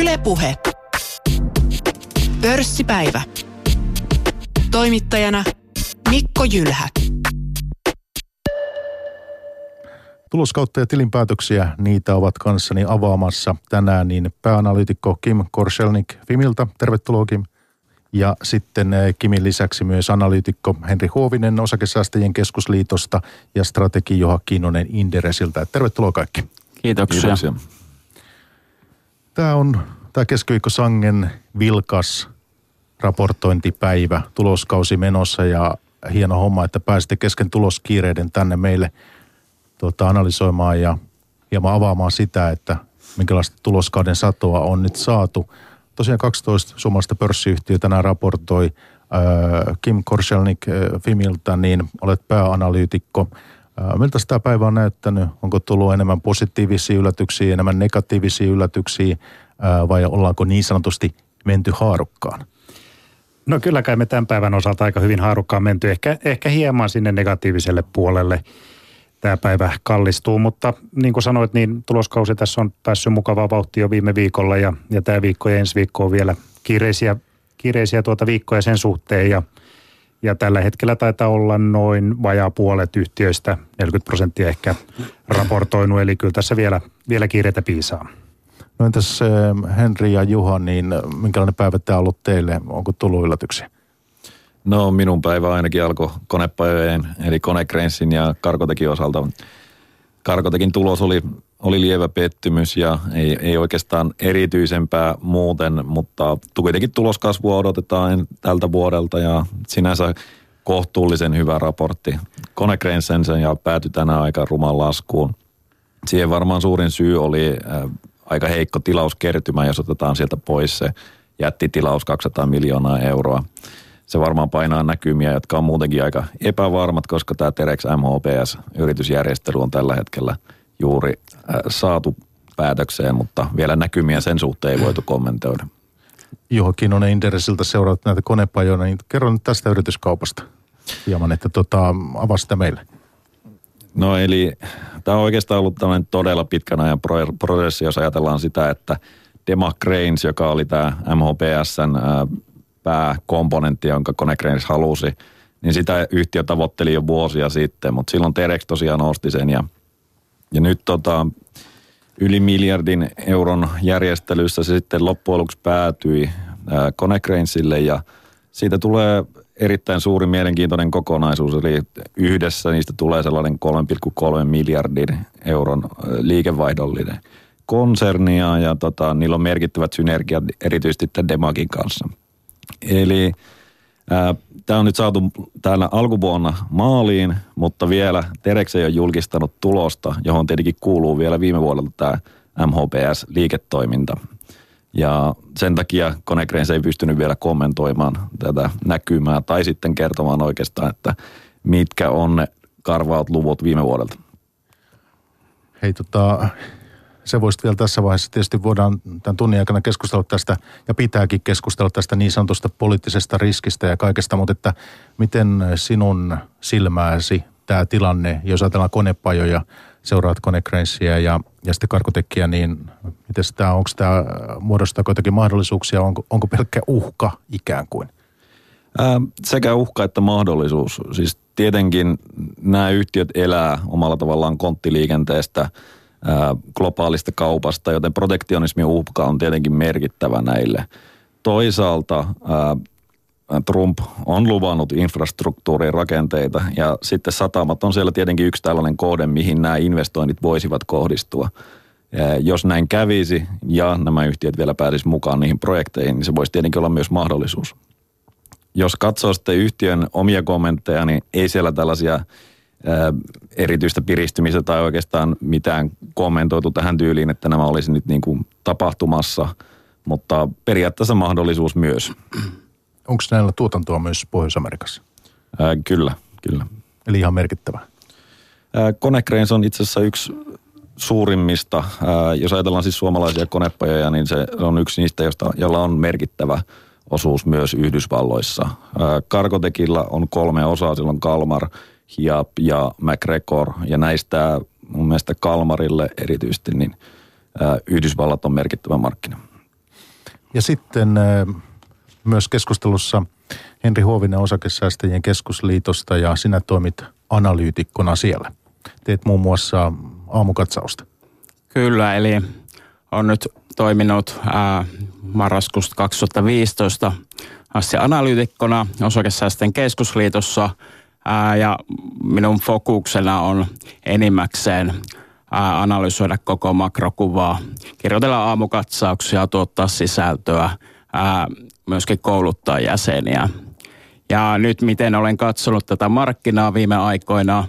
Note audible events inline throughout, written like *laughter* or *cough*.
Ylepuhe. Pörssipäivä. Toimittajana Mikko Jylhä. Tuloskautta ja tilinpäätöksiä, niitä ovat kanssani avaamassa tänään niin pääanalyytikko Kim Korselnik Fimiltä. Tervetuloa Kim. Ja sitten eh, Kimin lisäksi myös analyytikko Henri Huovinen Osakesäästäjien keskusliitosta ja strategi Juha Kiinonen Inderesiltä. Tervetuloa kaikki. Kiitoksia. Kiitoksia. Tämä on tämä keskiviikko Sangen vilkas raportointipäivä, tuloskausi menossa ja hieno homma, että pääsitte kesken tuloskiireiden tänne meille tuota, analysoimaan ja hieman avaamaan sitä, että minkälaista tuloskauden satoa on nyt saatu. Tosiaan 12 suomalaista pörssiyhtiöä tänään raportoi äh, Kim Korselnik äh, Fimiltä, niin olet pääanalyytikko. Miltä tämä päivä on näyttänyt? Onko tullut enemmän positiivisia yllätyksiä, enemmän negatiivisia yllätyksiä vai ollaanko niin sanotusti menty haarukkaan? No kyllä kai me tämän päivän osalta aika hyvin haarukkaan menty. Ehkä, ehkä hieman sinne negatiiviselle puolelle tämä päivä kallistuu, mutta niin kuin sanoit, niin tuloskausi tässä on päässyt mukavaa vauhtia jo viime viikolla ja, ja tämä viikko ja ensi viikko on vielä kiireisiä, kiireisiä tuota viikkoja sen suhteen ja, ja tällä hetkellä taitaa olla noin vajaa puolet yhtiöistä, 40 prosenttia ehkä raportoinut, eli kyllä tässä vielä, vielä kiireitä piisaa. No entäs Henri ja Juha, niin minkälainen päivä tämä on ollut teille? Onko tullut yllätyksiä? No minun päivä ainakin alkoi konepajojen, eli Konekrensin ja Karkotekin osalta. Karkotekin tulos oli, oli lievä pettymys ja ei, ei oikeastaan erityisempää muuten, mutta kuitenkin tuloskasvua odotetaan tältä vuodelta ja sinänsä kohtuullisen hyvä raportti. Konekrensen ja päätyi tänään aika ruman laskuun. Siihen varmaan suurin syy oli äh, aika heikko tilauskertymä, jos otetaan sieltä pois se jättitilaus 200 miljoonaa euroa se varmaan painaa näkymiä, jotka on muutenkin aika epävarmat, koska tämä Terex MHPS-yritysjärjestely on tällä hetkellä juuri äh, saatu päätökseen, mutta vielä näkymiä sen suhteen ei voitu kommentoida. Juho Kinonen Inderesiltä seuraat näitä konepajoja, niin kerro nyt tästä yrityskaupasta hieman, että tota, avaa sitä meille. No eli tämä on oikeastaan ollut tämmöinen todella pitkän ajan prosessi, jos ajatellaan sitä, että Dema Cranes, joka oli tämä MHPSn äh, pääkomponentti, jonka Konecranes halusi, niin sitä yhtiö tavoitteli jo vuosia sitten, mutta silloin Terex tosiaan osti sen ja, ja nyt tota, yli miljardin euron järjestelyssä se sitten loppujen lopuksi päätyi Konecranesille ja siitä tulee erittäin suuri mielenkiintoinen kokonaisuus, eli yhdessä niistä tulee sellainen 3,3 miljardin euron liikevaihdollinen konsernia ja tota, niillä on merkittävät synergiat erityisesti tämän Demagin kanssa – Eli Tämä on nyt saatu täällä alkuvuonna maaliin, mutta vielä Terex ei ole julkistanut tulosta, johon tietenkin kuuluu vielä viime vuodelta tämä MHPS-liiketoiminta. Ja sen takia Konecranes ei pystynyt vielä kommentoimaan tätä näkymää tai sitten kertomaan oikeastaan, että mitkä on ne karvaat luvut viime vuodelta. Hei tota, se voisi vielä tässä vaiheessa, tietysti voidaan tämän tunnin aikana keskustella tästä ja pitääkin keskustella tästä niin sanotusta poliittisesta riskistä ja kaikesta, mutta että miten sinun silmääsi tämä tilanne, jos ajatellaan konepajoja, seuraat konekrenssiä ja, ja sitten karkotekkiä, niin miten tämä, onko tämä, muodostaa jotakin mahdollisuuksia, onko, onko pelkkä uhka ikään kuin? Ää, sekä uhka että mahdollisuus. Siis tietenkin nämä yhtiöt elää omalla tavallaan konttiliikenteestä – globaalista kaupasta, joten protektionismin uhka on tietenkin merkittävä näille. Toisaalta Trump on luvannut infrastruktuurin rakenteita ja sitten satamat on siellä tietenkin yksi tällainen kohde, mihin nämä investoinnit voisivat kohdistua. Jos näin kävisi ja nämä yhtiöt vielä pääsisi mukaan niihin projekteihin, niin se voisi tietenkin olla myös mahdollisuus. Jos katsoo sitten yhtiön omia kommentteja, niin ei siellä tällaisia erityistä piristymistä tai oikeastaan mitään kommentoitu tähän tyyliin, että nämä olisi nyt niin kuin tapahtumassa, mutta periaatteessa mahdollisuus myös. Onko näillä tuotantoa myös Pohjois-Amerikassa? Ää, kyllä, kyllä. Eli ihan merkittävä. Konecranes on itse asiassa yksi suurimmista. Ää, jos ajatellaan siis suomalaisia konepajoja, niin se on yksi niistä, josta, jolla on merkittävä osuus myös Yhdysvalloissa. Karkotekilla on kolme osaa, silloin Kalmar – Hiap ja McGregor. Ja näistä mun mielestä Kalmarille erityisesti, niin Yhdysvallat on merkittävä markkina. Ja sitten myös keskustelussa Henri Huovinen osakesäästäjien keskusliitosta ja sinä toimit analyytikkona siellä. Teet muun muassa aamukatsausta. Kyllä, eli on nyt toiminut ää, marraskuusta 2015 asti analyytikkona osakesäästäjien keskusliitossa ää, ja minun fokuksena on enimmäkseen ää, analysoida koko makrokuvaa, kirjoitella aamukatsauksia, tuottaa sisältöä, ää, myöskin kouluttaa jäseniä. Ja nyt miten olen katsonut tätä markkinaa viime aikoina,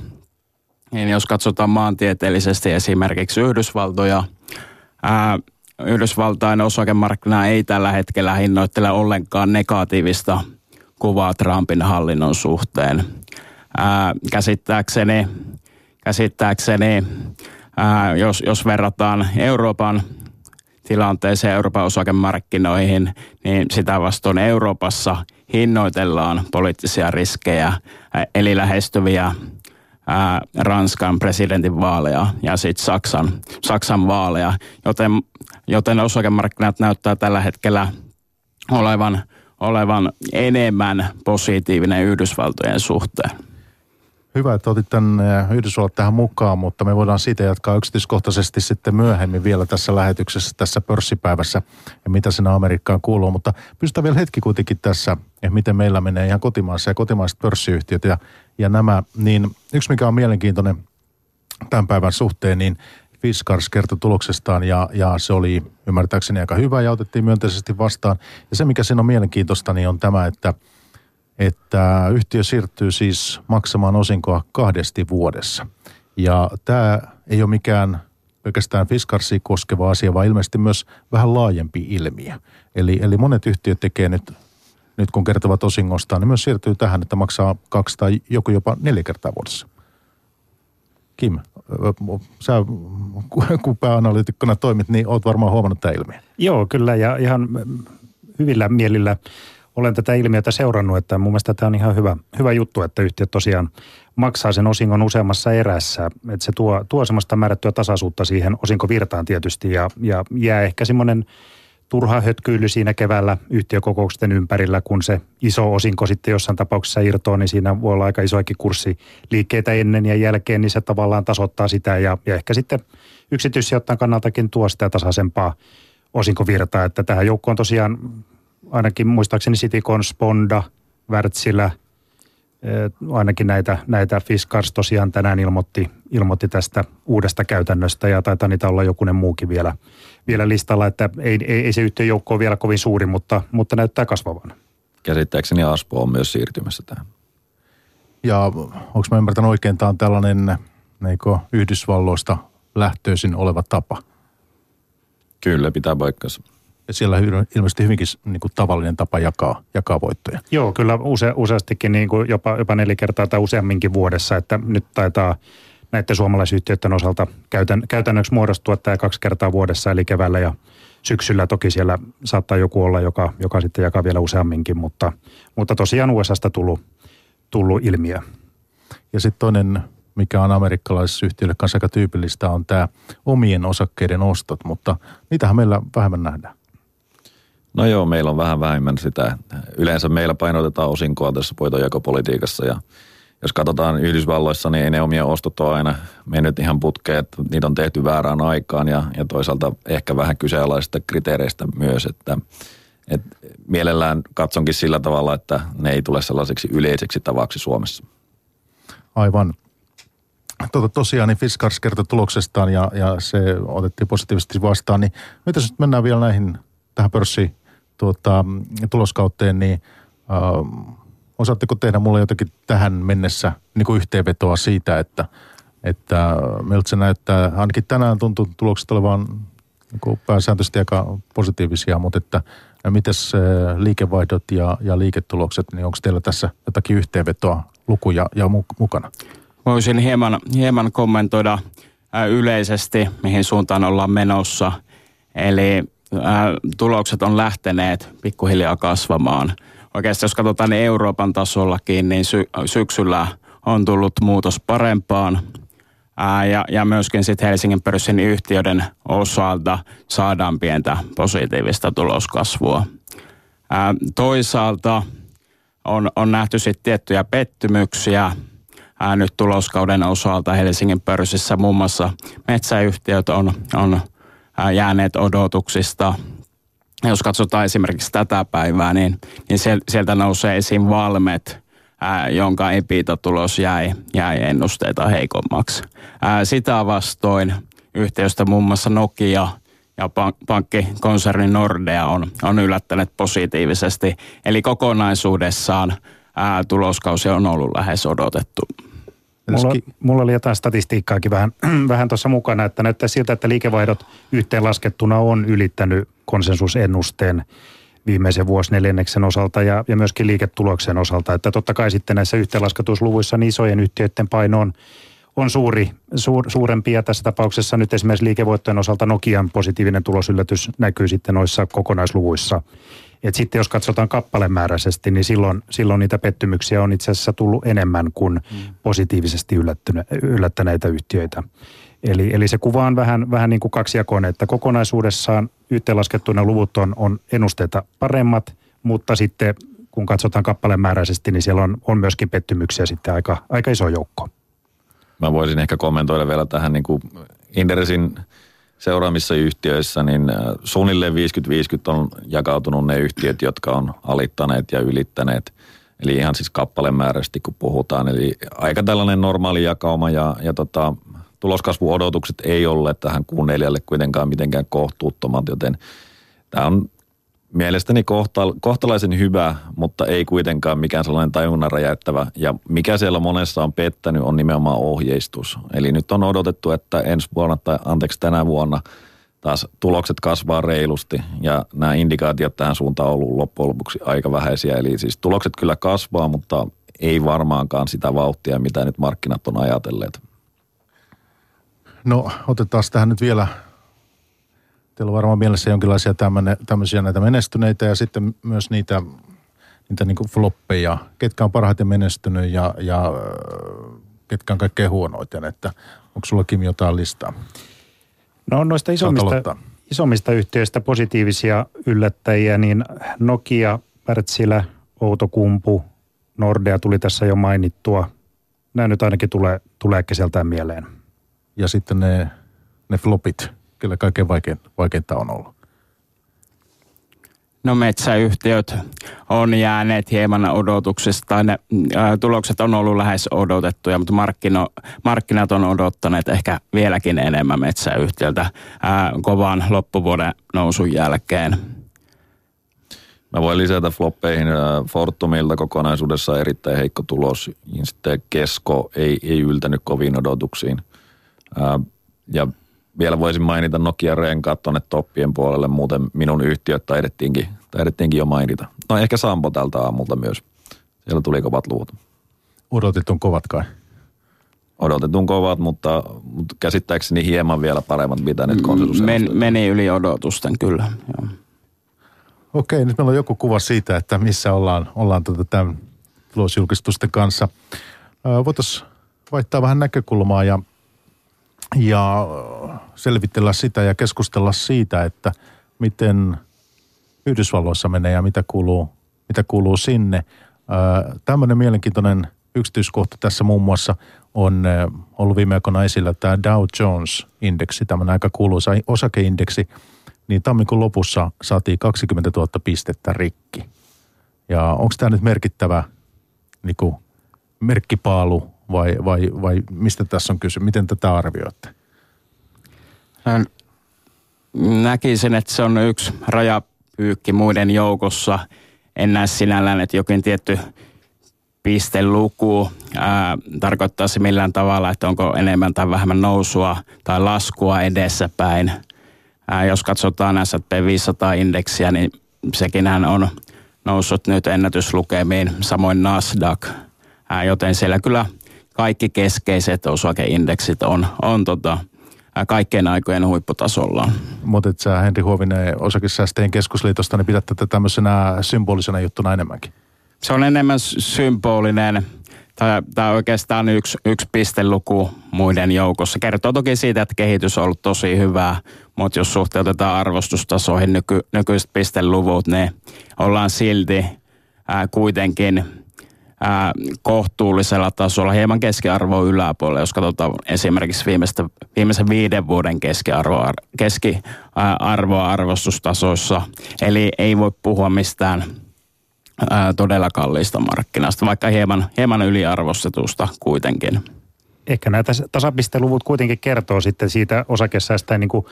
niin jos katsotaan maantieteellisesti esimerkiksi Yhdysvaltoja, ää, Yhdysvaltain osakemarkkina ei tällä hetkellä hinnoittele ollenkaan negatiivista kuvaa Trumpin hallinnon suhteen. Ää, käsittääkseni, käsittääkseni ää, jos, jos verrataan Euroopan tilanteeseen Euroopan osakemarkkinoihin, niin sitä vastoin Euroopassa hinnoitellaan poliittisia riskejä, eli lähestyviä ää, Ranskan presidentin vaaleja ja sitten Saksan, Saksan vaaleja, joten, joten osakemarkkinat näyttää tällä hetkellä olevan, olevan enemmän positiivinen Yhdysvaltojen suhteen. Hyvä, että otit tämän Yhdysvallat tähän mukaan, mutta me voidaan siitä jatkaa yksityiskohtaisesti sitten myöhemmin vielä tässä lähetyksessä, tässä pörssipäivässä ja mitä sinä Amerikkaan kuuluu. Mutta pystytään vielä hetki kuitenkin tässä, että miten meillä menee ihan kotimaassa ja kotimaiset pörssiyhtiöt ja, ja nämä. Niin yksi mikä on mielenkiintoinen tämän päivän suhteen, niin Fiskars kertoi tuloksestaan ja, ja se oli ymmärtääkseni aika hyvä ja otettiin myönteisesti vastaan. Ja se mikä siinä on mielenkiintoista, niin on tämä, että – että yhtiö siirtyy siis maksamaan osinkoa kahdesti vuodessa. Ja tämä ei ole mikään pelkästään Fiskarsia koskeva asia, vaan ilmeisesti myös vähän laajempi ilmiö. Eli, eli monet yhtiöt tekee nyt, nyt kun kertovat osingostaan, niin myös siirtyy tähän, että maksaa kaksi tai joku jopa neljä kertaa vuodessa. Kim, sä kun pääanalyytikkona toimit, niin oot varmaan huomannut tämä ilmiö. Joo, kyllä ja ihan hyvillä mielillä olen tätä ilmiötä seurannut, että mun mielestä tämä on ihan hyvä, hyvä juttu, että yhtiö tosiaan maksaa sen osingon useammassa erässä. Että se tuo, tuo semmoista määrättyä tasaisuutta siihen osinkovirtaan tietysti ja, ja jää ehkä semmoinen turha hötkyily siinä keväällä yhtiökokouksen ympärillä, kun se iso osinko sitten jossain tapauksessa irtoaa, niin siinä voi olla aika isoikin kurssiliikkeitä ennen ja jälkeen, niin se tavallaan tasoittaa sitä ja, ja ehkä sitten yksityissijoittajan kannaltakin tuo sitä tasaisempaa osinkovirtaa, että tähän joukkoon tosiaan ainakin muistaakseni Citycon, Sponda, Wärtsilä, ainakin näitä, näitä Fiskars tosiaan tänään ilmoitti, ilmoitti tästä uudesta käytännöstä ja taitaa niitä olla jokunen muukin vielä, vielä listalla, että ei, ei, ei se joukko ole vielä kovin suuri, mutta, mutta näyttää kasvavan. Käsittääkseni Aspo on myös siirtymässä tähän. Ja onko mä ymmärtänyt oikein, tämä on tällainen neiko, Yhdysvalloista lähtöisin oleva tapa? Kyllä, pitää paikkansa. Ja siellä on ilmeisesti hyvinkin niin kuin tavallinen tapa jakaa, jakaa voittoja. Joo, kyllä use, useastikin niin kuin jopa, jopa neljä kertaa tai useamminkin vuodessa, että nyt taitaa näiden suomalaisyhtiöiden osalta käytän, käytännöksi muodostua tämä kaksi kertaa vuodessa, eli keväällä ja syksyllä. Toki siellä saattaa joku olla, joka, joka sitten jakaa vielä useamminkin, mutta, mutta tosiaan USAsta tullut, tullut ilmiö. Ja sitten toinen, mikä on amerikkalaisissa yhtiöille kanssa aika tyypillistä, on tämä omien osakkeiden ostot, mutta niitähän meillä vähemmän nähdään. No joo, meillä on vähän vähemmän sitä. Yleensä meillä painotetaan osinkoa tässä voitonjakopolitiikassa ja jos katsotaan Yhdysvalloissa, niin ei ne omia ostot ole aina mennyt ihan putkeen, että niitä on tehty väärään aikaan ja, ja toisaalta ehkä vähän kyseenalaisista kriteereistä myös, että, että mielellään katsonkin sillä tavalla, että ne ei tule sellaiseksi yleiseksi tavaksi Suomessa. Aivan. Tota, tosiaan niin Fiskars kertoi tuloksestaan ja, ja se otettiin positiivisesti vastaan, niin mitä nyt mennään vielä näihin tähän pörssiin tuota, tuloskauteen, niin äh, osaatteko tehdä mulle jotakin tähän mennessä niin kuin yhteenvetoa siitä, että, että miltä se näyttää, ainakin tänään tuntuu tulokset olevan niin pääsääntöisesti aika positiivisia, mutta että mitäs liikevaihdot ja, ja liiketulokset, niin onko teillä tässä jotakin yhteenvetoa, lukuja ja mukana? Voisin hieman, hieman kommentoida yleisesti, mihin suuntaan ollaan menossa. Eli tulokset on lähteneet pikkuhiljaa kasvamaan. Oikeastaan jos katsotaan niin Euroopan tasollakin, niin sy- syksyllä on tullut muutos parempaan. ää, ja, ja myöskin sitten Helsingin pörssin yhtiöiden osalta saadaan pientä positiivista tuloskasvua. Ää, toisaalta on, on nähty sitten tiettyjä pettymyksiä ää, nyt tuloskauden osalta Helsingin pörssissä. Muun muassa metsäyhtiöt on, on ää, jääneet odotuksista. Jos katsotaan esimerkiksi tätä päivää, niin, niin sieltä nousee esiin Valmet, ää, jonka EPITA-tulos jäi, jäi ennusteita heikommaksi. Ää, sitä vastoin yhtiöstä muun muassa Nokia – ja pankkikonserni Nordea on, on yllättänyt positiivisesti. Eli kokonaisuudessaan ää, tuloskausi on ollut lähes odotettu. Mulla, mulla oli jotain statistiikkaakin vähän, *clears throat* vähän tuossa mukana, että näyttää siltä, että liikevaihdot yhteenlaskettuna on ylittänyt konsensusennusteen viimeisen vuosineljänneksen osalta ja, ja myöskin liiketuloksen osalta. Että totta kai sitten näissä yhteenlasketusluvuissa niin isojen yhtiöiden paino on on suuri, suur, suurempi ja tässä tapauksessa nyt esimerkiksi liikevoittojen osalta Nokian positiivinen tulosyllätys näkyy sitten noissa kokonaisluvuissa. Et sitten jos katsotaan kappalemääräisesti, niin silloin, silloin niitä pettymyksiä on itse asiassa tullut enemmän kuin mm. positiivisesti yllättäneitä yhtiöitä. Eli, eli se kuva on vähän, vähän niin kuin kaksijakoinen, että kokonaisuudessaan yhteenlaskettuina luvut on, on ennusteita paremmat, mutta sitten kun katsotaan kappalemääräisesti, niin siellä on, on myöskin pettymyksiä sitten aika, aika iso joukko. Mä voisin ehkä kommentoida vielä tähän niin kuin Inderesin seuraamissa yhtiöissä, niin äh, suunnilleen 50-50 on jakautunut ne yhtiöt, jotka on alittaneet ja ylittäneet. Eli ihan siis kappalemääräisesti, kun puhutaan. Eli aika tällainen normaali jakauma ja, ja tota, tuloskasvuodotukset ei ole tähän kuun neljälle kuitenkaan mitenkään kohtuuttomat, joten tämä on mielestäni kohtal, kohtalaisen hyvä, mutta ei kuitenkaan mikään sellainen tajunnan räjäyttävä. Ja mikä siellä monessa on pettänyt on nimenomaan ohjeistus. Eli nyt on odotettu, että ensi vuonna tai anteeksi tänä vuonna taas tulokset kasvaa reilusti ja nämä indikaatiot tähän suuntaan on ollut loppujen lopuksi aika vähäisiä. Eli siis tulokset kyllä kasvaa, mutta ei varmaankaan sitä vauhtia, mitä nyt markkinat on ajatelleet. No otetaan tähän nyt vielä Teillä on varmaan mielessä jonkinlaisia tämmöne, tämmöisiä näitä menestyneitä ja sitten myös niitä, niitä niin floppeja. Ketkä on parhaiten menestynyt ja, ja ketkä on kaikkein huonoiten. Että onko sulla Kim jotain listaa? No noista isommista, isommista yhtiöistä positiivisia yllättäjiä, niin Nokia, Wärtsilä, Outokumpu, Nordea tuli tässä jo mainittua. Nämä nyt ainakin tulee, tulee keseltään mieleen. Ja sitten ne, ne flopit kyllä kaikkein vaikein, vaikeinta on ollut? No metsäyhtiöt on jääneet hieman odotuksista. Ne ää, tulokset on ollut lähes odotettuja, mutta markkino, markkinat on odottaneet ehkä vieläkin enemmän metsäyhtiöltä ää, kovan loppuvuoden nousun jälkeen. Mä voin lisätä floppeihin Fortumilta kokonaisuudessa erittäin heikko tulos. Sitten Kesko ei, ei yltänyt kovin odotuksiin. Ää, ja vielä voisin mainita Nokia renkaat tuonne toppien puolelle, muuten minun yhtiöt taidettiinkin, taidettiinkin jo mainita. No ehkä Sampo tältä aamulta myös. Siellä tuli kovat luvut. Odotetun kovat kai? Odotetun kovat, mutta, mutta käsittääkseni hieman vielä paremmat, mitä nyt konsensus Men, Meni yli odotusten kyllä, joo. Okei, nyt meillä on joku kuva siitä, että missä ollaan, ollaan tuota tämän tulosjulkistusten kanssa. Voitaisiin vaihtaa vähän näkökulmaa ja ja selvitellä sitä ja keskustella siitä, että miten Yhdysvalloissa menee ja mitä kuuluu, mitä kuuluu sinne. Tämmöinen mielenkiintoinen yksityiskohta tässä muun muassa on ollut viime aikoina esillä tämä Dow Jones-indeksi, tämmöinen aika kuuluisa osakeindeksi, niin tammikuun lopussa saatiin 20 000 pistettä rikki. Ja onko tämä nyt merkittävä niin kuin merkkipaalu vai, vai, vai mistä tässä on kyse? Miten tätä arvioitte? Näkisin, että se on yksi rajapyykki muiden joukossa. En näe sinällään, että jokin tietty pisteluku ää, tarkoittaisi millään tavalla, että onko enemmän tai vähemmän nousua tai laskua edessäpäin. Ää, jos katsotaan S&P 500-indeksiä, niin sekin on noussut nyt ennätyslukemiin, samoin Nasdaq. Ää, joten siellä kyllä – kaikki keskeiset osakeindeksit on, on tota, kaikkien aikojen huipputasolla. Mutta et sä Henri Huovinen osakesäästeen keskusliitosta, niin pidät tätä tämmöisenä symbolisena juttuna enemmänkin? Se on enemmän symbolinen. Tämä on oikeastaan yksi, yksi pisteluku muiden joukossa. Kertoo toki siitä, että kehitys on ollut tosi hyvää, mutta jos suhteutetaan arvostustasoihin nyky, nykyiset pisteluvut, niin ollaan silti ää, kuitenkin ää, kohtuullisella tasolla, hieman keskiarvoa yläpuolella, jos katsotaan esimerkiksi viimeistä, viimeisen viiden vuoden keskiarvoa, keskiarvoa arvostustasoissa. Eli ei voi puhua mistään ää, todella kalliista markkinasta, vaikka hieman, hieman yliarvostetusta kuitenkin. Ehkä nämä tasapiste-luvut kuitenkin kertoo sitten siitä osakesäästäjän niin kuin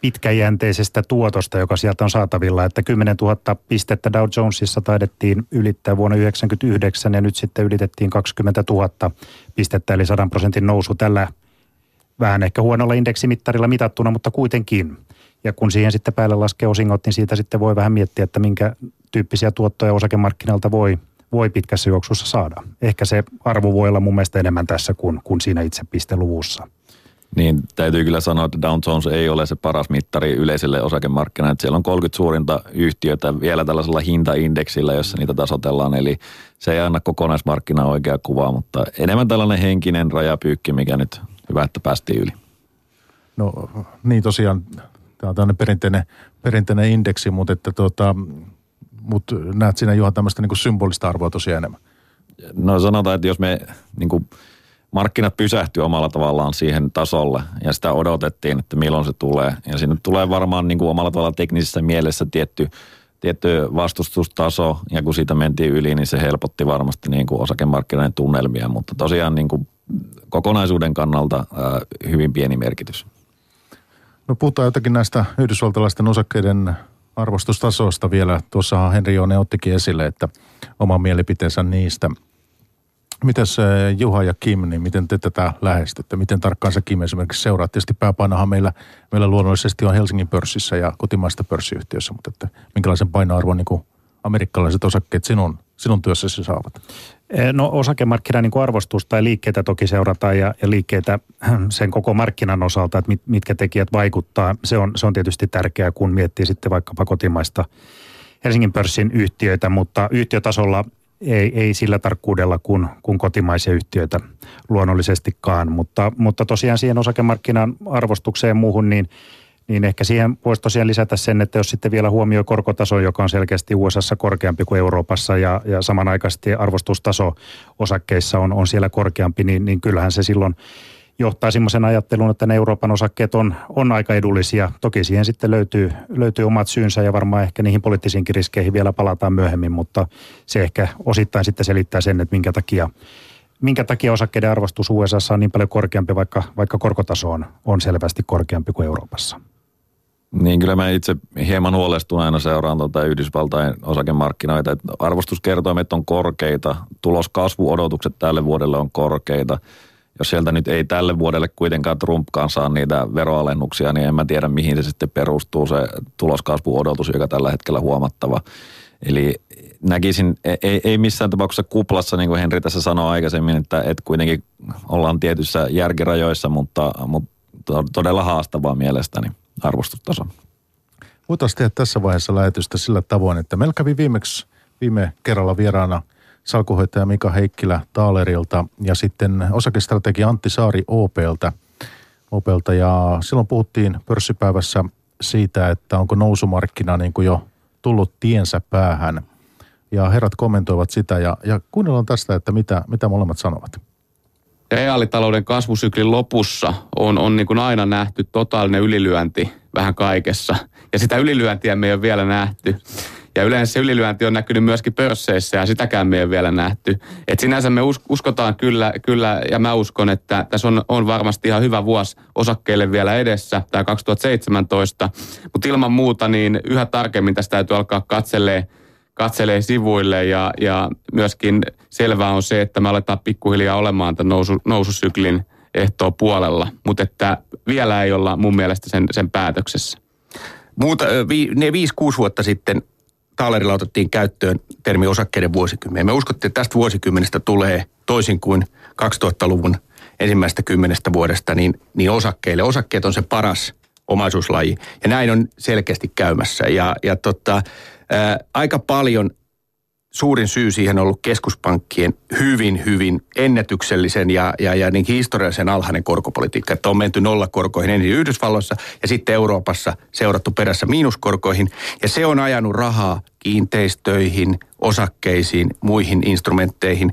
pitkäjänteisestä tuotosta, joka sieltä on saatavilla. Että 10 000 pistettä Dow Jonesissa taidettiin ylittää vuonna 1999 ja nyt sitten ylitettiin 20 000 pistettä, eli 100 prosentin nousu tällä vähän ehkä huonolla indeksimittarilla mitattuna, mutta kuitenkin. Ja kun siihen sitten päälle laskee osingot, niin siitä sitten voi vähän miettiä, että minkä tyyppisiä tuottoja osakemarkkinoilta voi, voi pitkässä juoksussa saada. Ehkä se arvo voi olla mun mielestä enemmän tässä kuin, kuin siinä itse pisteluvussa. Niin täytyy kyllä sanoa, että Dow Jones ei ole se paras mittari yleiselle osakemarkkinalle. Siellä on 30 suurinta yhtiötä vielä tällaisella hintaindeksillä, jossa niitä tasotellaan. Eli se ei anna kokonaismarkkinaa oikea kuvaa, mutta enemmän tällainen henkinen rajapyykki, mikä nyt hyvä, että päästiin yli. No niin tosiaan, tämä on tämmöinen perinteinen, perinteinen indeksi, mutta, että tuota, mutta näet siinä Juha tämmöistä niin symbolista arvoa tosiaan enemmän. No sanotaan, että jos me niin kuin markkinat pysähtyy omalla tavallaan siihen tasolle ja sitä odotettiin, että milloin se tulee. Ja sinne tulee varmaan niin kuin omalla tavalla teknisessä mielessä tietty, tietty vastustustaso ja kun siitä mentiin yli, niin se helpotti varmasti niin kuin osakemarkkinoiden tunnelmia, mutta tosiaan niin kuin kokonaisuuden kannalta ää, hyvin pieni merkitys. No puhutaan jotakin näistä yhdysvaltalaisten osakkeiden arvostustasoista vielä. Tuossahan Henri Joone ottikin esille, että oma mielipiteensä niistä – Mitäs Juha ja Kim, niin miten te tätä lähestytte? Miten tarkkaan se Kim esimerkiksi seuraa? Tietysti pääpainohan meillä, meillä luonnollisesti on Helsingin pörssissä ja kotimaista pörssiyhtiössä, mutta että minkälaisen painoarvon niin amerikkalaiset osakkeet sinun, sinun työssäsi saavat? No osakemarkkinan niin arvostusta tai liikkeitä toki seurataan ja, ja liikkeitä *clears throat* sen koko markkinan osalta, että mit, mitkä tekijät vaikuttaa. Se on, se on tietysti tärkeää, kun miettii sitten vaikkapa kotimaista Helsingin pörssin yhtiöitä, mutta yhtiötasolla ei, ei sillä tarkkuudella kuin, kuin kotimaisia yhtiöitä luonnollisestikaan. Mutta, mutta tosiaan siihen osakemarkkinan arvostukseen muuhun, niin, niin ehkä siihen voisi tosiaan lisätä sen, että jos sitten vielä huomioi korkotaso, joka on selkeästi USA korkeampi kuin Euroopassa ja, ja samanaikaisesti arvostustaso osakkeissa on, on siellä korkeampi, niin, niin kyllähän se silloin – johtaa semmoisen ajatteluun, että ne Euroopan osakkeet on, on aika edullisia. Toki siihen sitten löytyy, löytyy omat syynsä ja varmaan ehkä niihin poliittisiinkin riskeihin vielä palataan myöhemmin, mutta se ehkä osittain sitten selittää sen, että minkä takia, minkä takia osakkeiden arvostus USA on niin paljon korkeampi, vaikka, vaikka korkotaso on, on selvästi korkeampi kuin Euroopassa. Niin kyllä mä itse hieman huolestuneena seuraan tuota Yhdysvaltain osakemarkkinoita. arvostuskertoimet on korkeita, tuloskasvuodotukset tälle vuodelle on korkeita – jos sieltä nyt ei tälle vuodelle kuitenkaan Trumpkaan saa niitä veroalennuksia, niin en mä tiedä mihin se sitten perustuu se tuloskasvuodotus, joka tällä hetkellä huomattava. Eli näkisin, e, ei, ei missään tapauksessa kuplassa, niin kuin Henri tässä sanoi aikaisemmin, että, että kuitenkin ollaan tietyissä järkirajoissa, mutta, mutta todella haastavaa mielestäni arvostustaso. Voitaisiin tehdä tässä vaiheessa lähetystä sillä tavoin, että meillä kävi viimeksi viime kerralla vieraana – salkuhoitaja Mika Heikkilä Taalerilta ja sitten osakestrategia Antti Saari OPltä. OPlta ja silloin puhuttiin pörssipäivässä siitä, että onko nousumarkkina niin kuin jo tullut tiensä päähän. Ja herrat kommentoivat sitä ja, ja kuunnellaan tästä, että mitä, mitä molemmat sanovat. Reaalitalouden kasvusyklin lopussa on, on niin kuin aina nähty totaalinen ylilyönti vähän kaikessa. Ja sitä ylilyöntiä me ei ole vielä nähty. Ja yleensä se ylilyönti on näkynyt myöskin pörsseissä ja sitäkään me ei vielä nähty. Et sinänsä me uskotaan kyllä, kyllä ja mä uskon, että tässä on, on varmasti ihan hyvä vuosi osakkeille vielä edessä, tämä 2017. Mutta ilman muuta niin yhä tarkemmin tästä täytyy alkaa katselee katselee sivuille ja, ja myöskin selvää on se, että me aletaan pikkuhiljaa olemaan tämän nousu, noususyklin ehtoa puolella, mutta että vielä ei olla mun mielestä sen, sen päätöksessä. Muuta, vi, ne 5-6 vuotta sitten Taalerilla otettiin käyttöön termi osakkeiden vuosikymmen. Me uskottiin, että tästä vuosikymmenestä tulee toisin kuin 2000-luvun ensimmäistä kymmenestä vuodesta, niin, niin osakkeille. Osakkeet on se paras omaisuuslaji. Ja näin on selkeästi käymässä. Ja, ja tota, ää, aika paljon suurin syy siihen on ollut keskuspankkien hyvin, hyvin ennätyksellisen ja, ja, ja niin historiallisen alhainen korkopolitiikka. Että on menty nollakorkoihin ensin Yhdysvalloissa ja sitten Euroopassa seurattu perässä miinuskorkoihin. Ja se on ajanut rahaa kiinteistöihin, osakkeisiin, muihin instrumentteihin.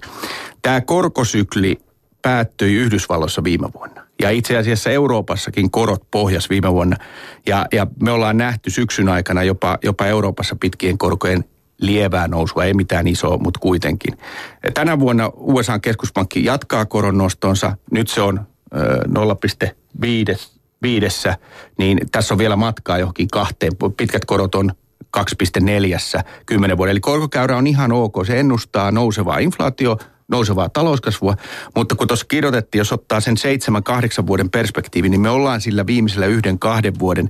Tämä korkosykli päättyi Yhdysvalloissa viime vuonna. Ja itse asiassa Euroopassakin korot pohjas viime vuonna. Ja, ja me ollaan nähty syksyn aikana jopa, jopa Euroopassa pitkien korkojen lievää nousua, ei mitään isoa, mutta kuitenkin. Tänä vuonna USA keskuspankki jatkaa koronnostonsa. Nyt se on 0,5 viidessä, niin tässä on vielä matkaa johonkin kahteen. Pitkät korot on 2,4 kymmenen vuoden. Eli korkokäyrä on ihan ok. Se ennustaa nousevaa inflaatio, nousevaa talouskasvua, mutta kun tuossa kirjoitettiin, jos ottaa sen seitsemän, kahdeksan vuoden perspektiivin, niin me ollaan sillä viimeisellä yhden, kahden vuoden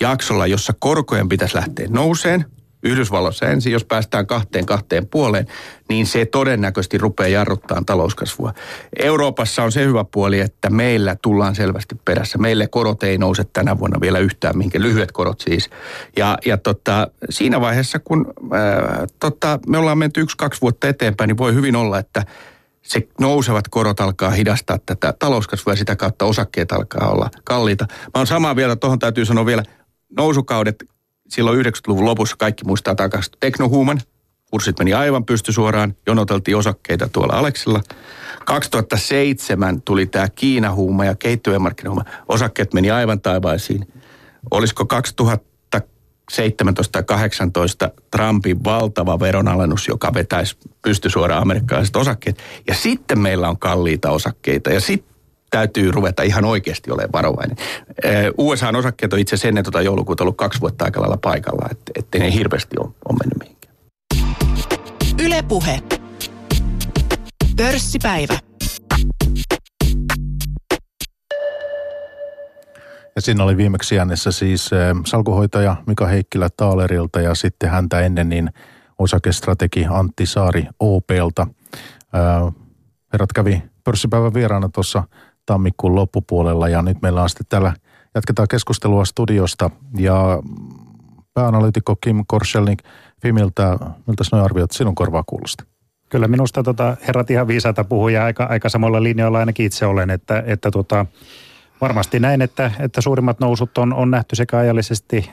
jaksolla, jossa korkojen pitäisi lähteä nouseen – Yhdysvalloissa ensin, jos päästään kahteen kahteen puoleen, niin se todennäköisesti rupeaa jarruttaa talouskasvua. Euroopassa on se hyvä puoli, että meillä tullaan selvästi perässä. Meille korot ei nouse tänä vuonna vielä yhtään, minkä lyhyet korot siis. Ja, ja tota, siinä vaiheessa, kun ää, tota, me ollaan menty yksi-kaksi vuotta eteenpäin, niin voi hyvin olla, että se nousevat korot alkaa hidastaa tätä talouskasvua ja sitä kautta osakkeet alkaa olla kalliita. Mä oon samaa vielä, tuohon täytyy sanoa vielä, nousukaudet silloin 90-luvun lopussa kaikki muistaa takaisin teknohuuman. Kurssit meni aivan pystysuoraan, jonoteltiin osakkeita tuolla Aleksilla. 2007 tuli tämä Kiina-huuma ja kehittyvien markkinahuuma. Osakkeet meni aivan taivaisiin. Olisiko 2017 tai 2018 Trumpin valtava veronalennus, joka vetäisi pystysuoraan amerikkalaiset osakkeet. Ja sitten meillä on kalliita osakkeita. Ja sitten täytyy ruveta ihan oikeasti olemaan varovainen. USA-osakkeet on itse asiassa ennen tuota joulukuuta ollut kaksi vuotta aika lailla paikalla, että ettei ne hirveästi ole, ole mennyt mihinkään. Ylepuhe. Pörssipäivä. Ja siinä oli viimeksi äänessä siis salkuhoitaja Mika Heikkilä Taalerilta ja sitten häntä ennen niin osakestrategi Antti Saari OPlta. Herrat kävi pörssipäivän vieraana tuossa tammikuun loppupuolella ja nyt meillä on sitten täällä, jatketaan keskustelua studiosta ja pääanalyytikko Kim Korschelnik Fimiltä, miltä sinä arvioit sinun korvaa kuulosti? Kyllä minusta tota, herrat ihan viisaita puhuja aika, aika samalla linjoilla ainakin itse olen, että, että tota, Varmasti näin, että, että suurimmat nousut on, on nähty sekä ajallisesti,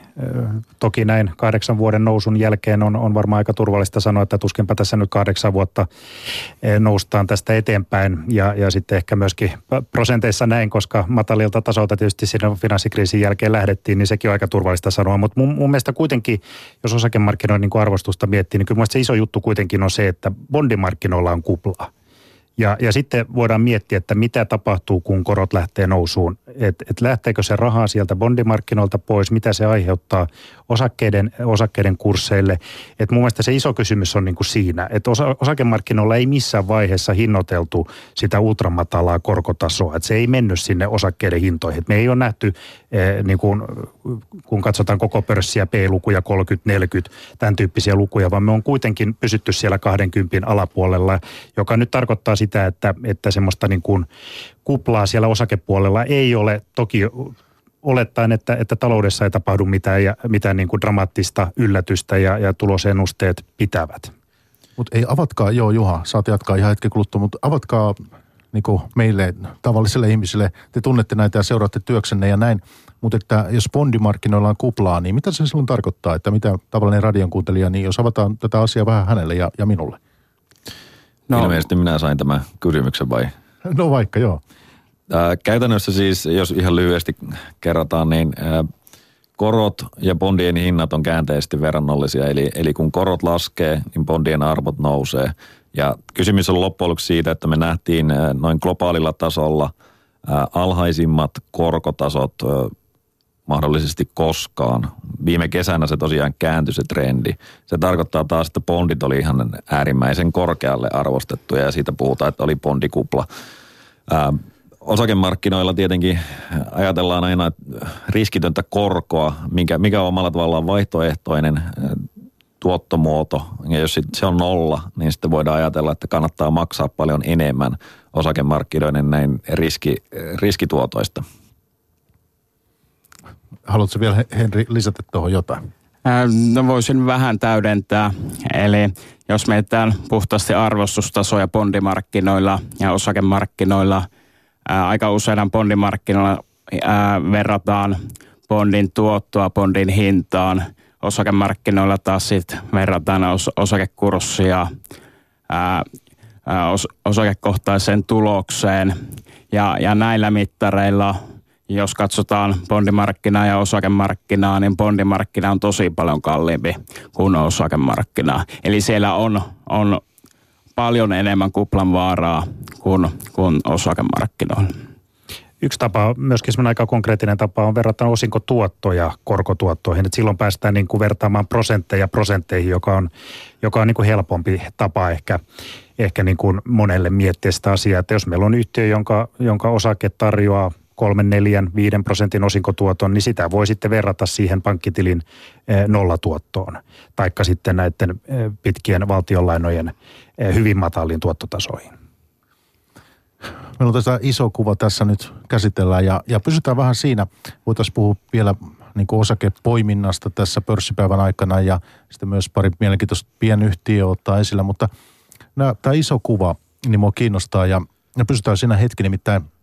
toki näin kahdeksan vuoden nousun jälkeen on, on varmaan aika turvallista sanoa, että tuskinpä tässä nyt kahdeksan vuotta noustaan tästä eteenpäin. Ja, ja sitten ehkä myöskin prosenteissa näin, koska matalilta tasolta tietysti siinä finanssikriisin jälkeen lähdettiin, niin sekin on aika turvallista sanoa, mutta mun, mun mielestä kuitenkin, jos osakemarkkinoiden niin arvostusta miettii, niin kyllä se iso juttu kuitenkin on se, että bondimarkkinoilla on kuplaa. Ja, ja sitten voidaan miettiä, että mitä tapahtuu, kun korot lähtee nousuun. Että et lähteekö se rahaa sieltä bondimarkkinoilta pois, mitä se aiheuttaa osakkeiden, osakkeiden kursseille. Et mun mielestä se iso kysymys on niin kuin siinä, että osa, osakemarkkinoilla ei missään vaiheessa hinnoiteltu sitä ultramatalaa korkotasoa. Et se ei mennyt sinne osakkeiden hintoihin. Et me ei ole nähty, eh, niin kuin, kun katsotaan koko pörssiä, P-lukuja 30-40, tämän tyyppisiä lukuja, vaan me on kuitenkin pysytty siellä 20 alapuolella, joka nyt tarkoittaa sitä, että, että semmoista niin kuin kuplaa siellä osakepuolella ei ole. Toki olettaen, että, että taloudessa ei tapahdu mitään, ja, mitään niin kuin dramaattista yllätystä ja, ja tulosennusteet pitävät. Mutta ei avatkaa, joo Juha, saat jatkaa ihan hetken kuluttua, mutta avatkaa niin meille tavallisille ihmisille, te tunnette näitä ja seuraatte työksenne ja näin, mutta että jos bondimarkkinoilla on kuplaa, niin mitä se silloin tarkoittaa, että mitä tavallinen radion kuuntelija, niin jos avataan tätä asiaa vähän hänelle ja, ja minulle? No. Ilmeisesti minä sain tämän kysymyksen vai? No vaikka joo. Ää, käytännössä siis, jos ihan lyhyesti kerrataan, niin ää, korot ja bondien hinnat on käänteisesti verrannollisia. Eli, eli kun korot laskee, niin bondien arvot nousee. Ja kysymys on loppujen lopuksi siitä, että me nähtiin ää, noin globaalilla tasolla ää, alhaisimmat korkotasot ää, mahdollisesti koskaan. Viime kesänä se tosiaan kääntyi se trendi. Se tarkoittaa taas, että bondit oli ihan äärimmäisen korkealle arvostettuja ja siitä puhutaan, että oli bondikupla. Ää, osakemarkkinoilla tietenkin ajatellaan aina riskitöntä korkoa, mikä, mikä on omalla tavallaan vaihtoehtoinen tuottomuoto. Ja jos se on nolla, niin sitten voidaan ajatella, että kannattaa maksaa paljon enemmän osakemarkkinoiden näin riski, riskituotoista. Haluatko vielä Henri lisätä tuohon jotain? No voisin vähän täydentää. Eli jos mietitään puhtaasti arvostustasoja bondimarkkinoilla ja osakemarkkinoilla, ää, aika usein bondimarkkinoilla ää, verrataan bondin tuottoa bondin hintaan. Osakemarkkinoilla taas sitten verrataan os, osakekurssia ää, os, osakekohtaiseen tulokseen. Ja, ja näillä mittareilla jos katsotaan bondimarkkinaa ja osakemarkkinaa, niin bondimarkkina on tosi paljon kalliimpi kuin osakemarkkina. Eli siellä on, on paljon enemmän kuplan vaaraa kuin, kuin osakemarkkinoilla. Yksi tapa, myöskin semmoinen aika konkreettinen tapa on verrata osinkotuottoja korkotuottoihin. Et silloin päästään niin kuin vertaamaan prosentteja prosentteihin, joka on, joka on niin kuin helpompi tapa ehkä, ehkä niin kuin monelle miettiä sitä asiaa. Että jos meillä on yhtiö, jonka, jonka osake tarjoaa kolmen, neljän, viiden prosentin osinkotuoton, niin sitä voi sitten verrata siihen pankkitilin eh, nollatuottoon. Taikka sitten näiden eh, pitkien valtionlainojen eh, hyvin mataliin tuottotasoihin. Meillä on tässä iso kuva tässä nyt käsitellään ja, ja pysytään vähän siinä. Voitaisiin puhua vielä niin kuin osakepoiminnasta tässä pörssipäivän aikana ja sitten myös pari mielenkiintoista pienyhtiöä ottaa esillä, mutta tämä iso kuva niin mua kiinnostaa ja, ja pysytään siinä hetki nimittäin –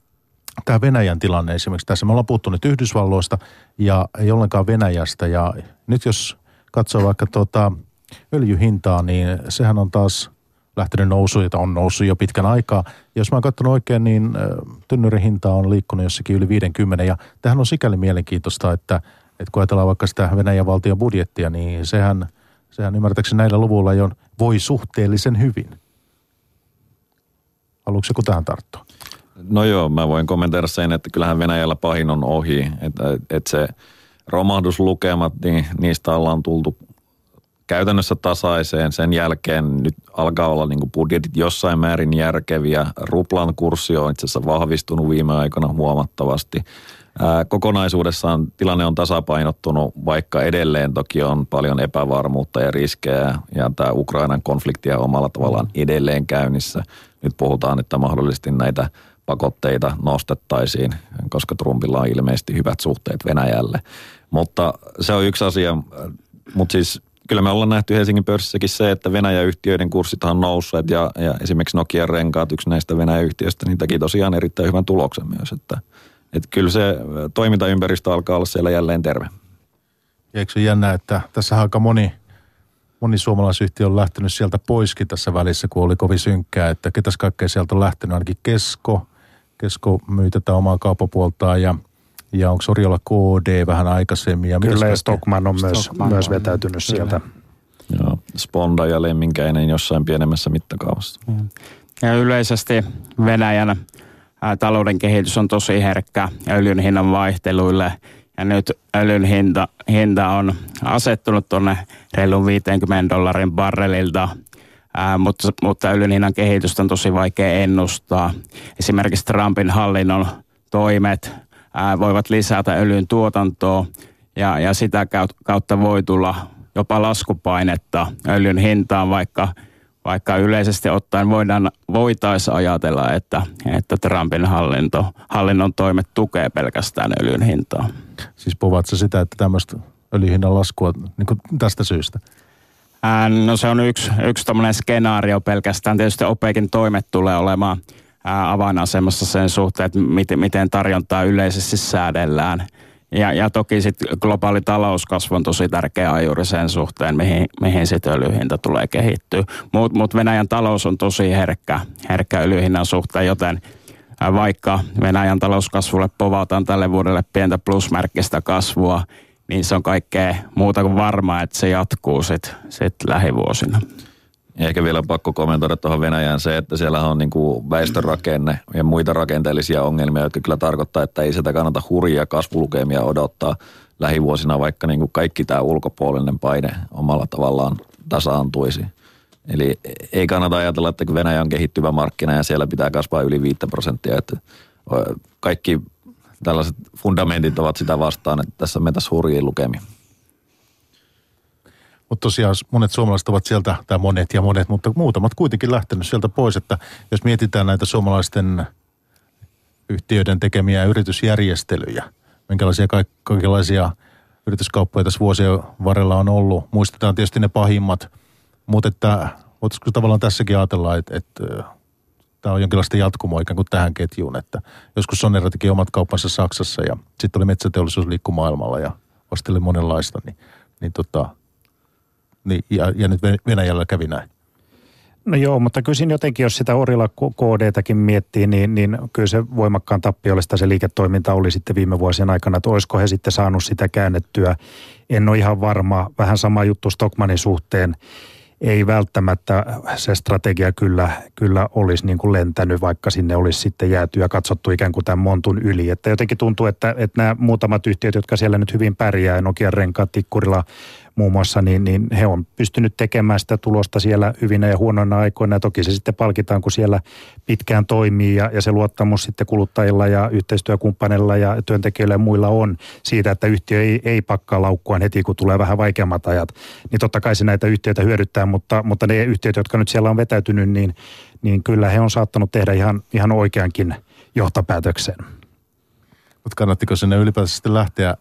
tämä Venäjän tilanne esimerkiksi tässä. Me ollaan puhuttu nyt Yhdysvalloista ja ei ollenkaan Venäjästä. Ja nyt jos katsoo vaikka tuota öljyhintaa, niin sehän on taas lähtenyt nousu, jota on noussut jo pitkän aikaa. Jos mä oon katsonut oikein, niin tynnyrin hinta on liikkunut jossakin yli 50. Ja tähän on sikäli mielenkiintoista, että, että kun ajatellaan vaikka sitä Venäjän valtion budjettia, niin sehän, sehän ymmärtääkseni näillä luvuilla jo voi suhteellisen hyvin. Haluatko joku tähän tarttua? No joo, mä voin kommentoida sen, että kyllähän Venäjällä pahin on ohi. Että, että se romahduslukemat, niin niistä ollaan tultu käytännössä tasaiseen. Sen jälkeen nyt alkaa olla niin budjetit jossain määrin järkeviä. Ruplan kurssi on itse asiassa vahvistunut viime aikoina huomattavasti. Ää, kokonaisuudessaan tilanne on tasapainottunut, vaikka edelleen toki on paljon epävarmuutta ja riskejä. Ja tämä Ukrainan konflikti on omalla tavallaan edelleen käynnissä. Nyt puhutaan, että mahdollisesti näitä pakotteita nostettaisiin, koska Trumpilla on ilmeisesti hyvät suhteet Venäjälle. Mutta se on yksi asia, mutta siis kyllä me ollaan nähty Helsingin pörssissäkin se, että Venäjä-yhtiöiden kurssit on nousseet ja, ja esimerkiksi Nokian renkaat, yksi näistä Venäjä-yhtiöistä, niin teki tosiaan erittäin hyvän tuloksen myös, että, että kyllä se toimintaympäristö alkaa olla siellä jälleen terve. eikö se jännä, että tässä aika moni, moni suomalaisyhtiö on lähtenyt sieltä poiskin tässä välissä, kun oli kovin synkkää, että ketäs kaikkea sieltä on lähtenyt, ainakin Kesko, Kesko myy tätä omaa kauppapuoltaan ja, ja onko Oriolla KD vähän aikaisemmin. Ja Kyllä ja Stockman on myös, Stockman myös on. vetäytynyt Kyllä. sieltä. Joo, Sponda ja Lemminkäinen jossain pienemmässä mittakaavassa. Ja yleisesti Venäjän ää, talouden kehitys on tosi herkkä öljyn hinnan vaihteluille. Ja nyt öljyn hinta, hinta on asettunut tuonne reilun 50 dollarin barrelilta – Ää, mutta, mutta öljyn kehitystä on tosi vaikea ennustaa. Esimerkiksi Trumpin hallinnon toimet ää, voivat lisätä öljyn tuotantoa ja, ja sitä kautta voi tulla jopa laskupainetta öljyn hintaan, vaikka, vaikka yleisesti ottaen voidaan, voitaisiin ajatella, että, että Trumpin hallinto, hallinnon toimet tukee pelkästään öljyn hintaa. Siis puhuvatko sitä, että tämmöistä öljyhinnan laskua niin tästä syystä? No se on yksi, yksi tämmöinen skenaario pelkästään. Tietysti OPEKin toimet tulee olemaan avainasemassa sen suhteen, että miten, miten tarjontaa yleisesti säädellään. Ja, ja toki sitten globaali talouskasvu on tosi tärkeä ajuri sen suhteen, mihin, mihin sitten öljyhinta tulee kehittyä. Mutta mut Venäjän talous on tosi herkkä, herkkä öljyhinnan suhteen, joten vaikka Venäjän talouskasvulle povataan tälle vuodelle pientä plusmerkkistä kasvua, niin se on kaikkea muuta kuin varmaa, että se jatkuu sitten sit lähivuosina. Ehkä vielä pakko kommentoida tuohon Venäjään se, että siellä on niin kuin väestörakenne ja muita rakenteellisia ongelmia, jotka kyllä tarkoittaa, että ei sitä kannata hurjia kasvulukemia odottaa lähivuosina, vaikka niin kuin kaikki tämä ulkopuolinen paine omalla tavallaan tasaantuisi. Eli ei kannata ajatella, että Venäjä on kehittyvä markkina ja siellä pitää kasvaa yli 5 prosenttia. Että kaikki tällaiset fundamentit ovat sitä vastaan, että tässä meitä hurjia lukemia. Mutta tosiaan monet suomalaiset ovat sieltä, tai monet ja monet, mutta muutamat kuitenkin lähtenyt sieltä pois, että jos mietitään näitä suomalaisten yhtiöiden tekemiä yritysjärjestelyjä, minkälaisia kaikenlaisia yrityskauppoja tässä vuosien varrella on ollut. Muistetaan tietysti ne pahimmat, mutta että Voitaisiko tavallaan tässäkin ajatella, että, että tämä on jonkinlaista jatkumoa ikään kuin tähän ketjuun, että joskus Sonera teki omat kauppansa Saksassa ja sitten oli metsäteollisuus liikku maailmalla ja vasteli monenlaista, niin, niin tota, niin, ja, ja nyt Venäjällä kävi näin. No joo, mutta kyllä siinä jotenkin, jos sitä Orilla KD-täkin miettii, niin, niin kyllä se voimakkaan tappiollista se liiketoiminta oli sitten viime vuosien aikana, että olisiko he sitten saanut sitä käännettyä. En ole ihan varma. Vähän sama juttu Stockmanin suhteen ei välttämättä se strategia kyllä, kyllä olisi niin kuin lentänyt, vaikka sinne olisi sitten jääty ja katsottu ikään kuin tämän montun yli. Että jotenkin tuntuu, että, että nämä muutamat yhtiöt, jotka siellä nyt hyvin pärjää, Nokian renkaat, Tikkurila, muun muassa, niin, niin he on pystynyt tekemään sitä tulosta siellä hyvinä ja huonoina aikoina. Ja toki se sitten palkitaan, kun siellä pitkään toimii ja, ja se luottamus sitten kuluttajilla ja yhteistyökumppaneilla ja työntekijöillä ja muilla on siitä, että yhtiö ei, ei pakkaa laukkuaan heti, kun tulee vähän vaikeammat ajat. Niin totta kai se näitä yhtiöitä hyödyttää, mutta, mutta ne yhtiöt, jotka nyt siellä on vetäytynyt, niin, niin kyllä he on saattanut tehdä ihan, ihan oikeankin johtopäätöksen. Mutta kannattiko sinne ylipäätään sitten lähteä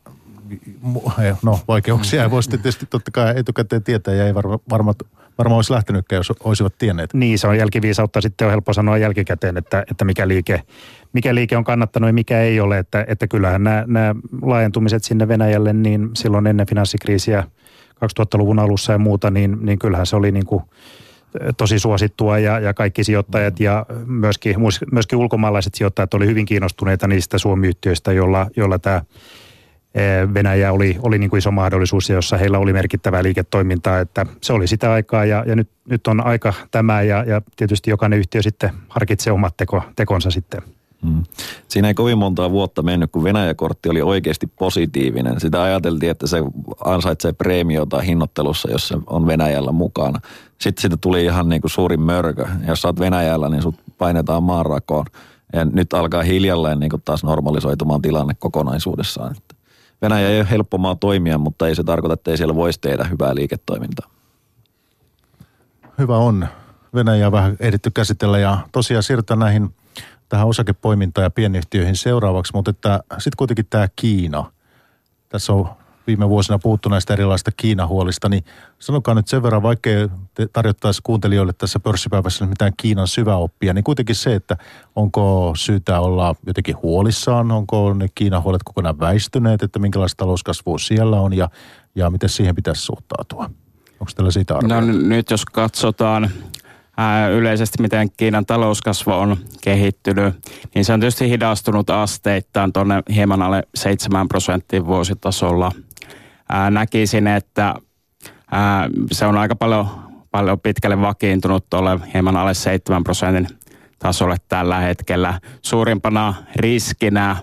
no vaikeuksia ei voi sitten tietysti totta kai etukäteen tietää ja ei varma, varma, varmaan olisi lähtenytkään, jos olisivat tienneet. Niin, se on jälkiviisautta. Sitten on helppo sanoa jälkikäteen, että, että mikä, liike, mikä liike on kannattanut ja mikä ei ole. Että, että kyllähän nämä, nämä laajentumiset sinne Venäjälle, niin silloin ennen finanssikriisiä 2000-luvun alussa ja muuta, niin, niin kyllähän se oli niin kuin tosi suosittua ja, ja kaikki sijoittajat ja myöskin, myöskin ulkomaalaiset sijoittajat oli hyvin kiinnostuneita niistä suomiyhtiöistä, joilla, joilla tämä Venäjä oli, oli niin kuin iso mahdollisuus, jossa heillä oli merkittävää liiketoimintaa, että se oli sitä aikaa ja, ja nyt, nyt on aika tämä ja, ja tietysti jokainen yhtiö sitten harkitsee omat teko, tekonsa sitten. Hmm. Siinä ei kovin montaa vuotta mennyt, kun Venäjä-kortti oli oikeasti positiivinen. Sitä ajateltiin, että se ansaitsee preemiota hinnoittelussa, jos se on Venäjällä mukana. Sitten siitä tuli ihan niin kuin suurin mörkö. Jos sä oot Venäjällä, niin sut painetaan maanrakoon. Ja nyt alkaa hiljalleen niin kuin taas normalisoitumaan tilanne kokonaisuudessaan. Että Venäjä ei ole helppo maa toimia, mutta ei se tarkoita, että ei siellä voisi tehdä hyvää liiketoimintaa. Hyvä on. Venäjää vähän ehditty käsitellä ja tosiaan siirrytään näihin tähän osakepoimintaan ja pienyhtiöihin seuraavaksi, mutta sitten kuitenkin tämä Kiina. Tässä on viime vuosina puhuttu näistä erilaisista Kiinahuolista, niin sanokaa nyt sen verran, vaikka tarjottaisi kuuntelijoille tässä pörssipäivässä mitään Kiinan syväoppia, niin kuitenkin se, että onko syytä olla jotenkin huolissaan, onko ne Kiinan huolet kokonaan väistyneet, että minkälaista talouskasvua siellä on ja, ja miten siihen pitäisi suhtautua. Onko tällä siitä arvoa? No nyt jos katsotaan yleisesti, miten Kiinan talouskasvu on kehittynyt, niin se on tietysti hidastunut asteittain tuonne hieman alle 7 prosenttin vuositasolla – ää, näkisin, että ää, se on aika paljon, paljon pitkälle vakiintunut tuolle hieman alle 7 prosentin tasolle tällä hetkellä. Suurimpana riskinä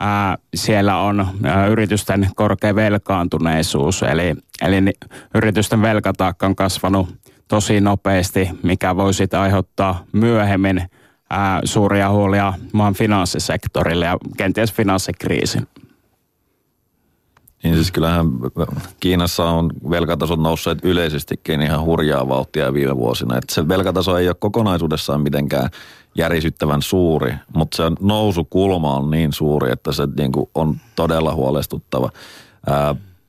ää, siellä on ää, yritysten korkea velkaantuneisuus, eli, eli yritysten velkataakka on kasvanut tosi nopeasti, mikä voi sitten aiheuttaa myöhemmin ää, suuria huolia maan finanssisektorille ja kenties finanssikriisin. Niin siis kyllähän Kiinassa on velkatasot nousseet yleisestikin ihan hurjaa vauhtia viime vuosina. Että se velkataso ei ole kokonaisuudessaan mitenkään järisyttävän suuri, mutta se nousukulma on niin suuri, että se niin kuin on todella huolestuttava.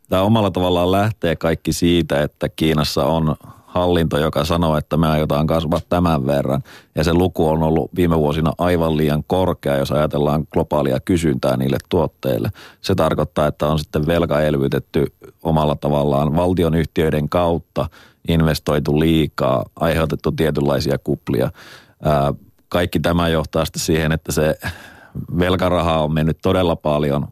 Tämä omalla tavallaan lähtee kaikki siitä, että Kiinassa on hallinto, joka sanoo, että me aiotaan kasvaa tämän verran. Ja se luku on ollut viime vuosina aivan liian korkea, jos ajatellaan globaalia kysyntää niille tuotteille. Se tarkoittaa, että on sitten velka elvytetty omalla tavallaan valtion yhtiöiden kautta, investoitu liikaa, aiheutettu tietynlaisia kuplia. Kaikki tämä johtaa sitten siihen, että se velkaraha on mennyt todella paljon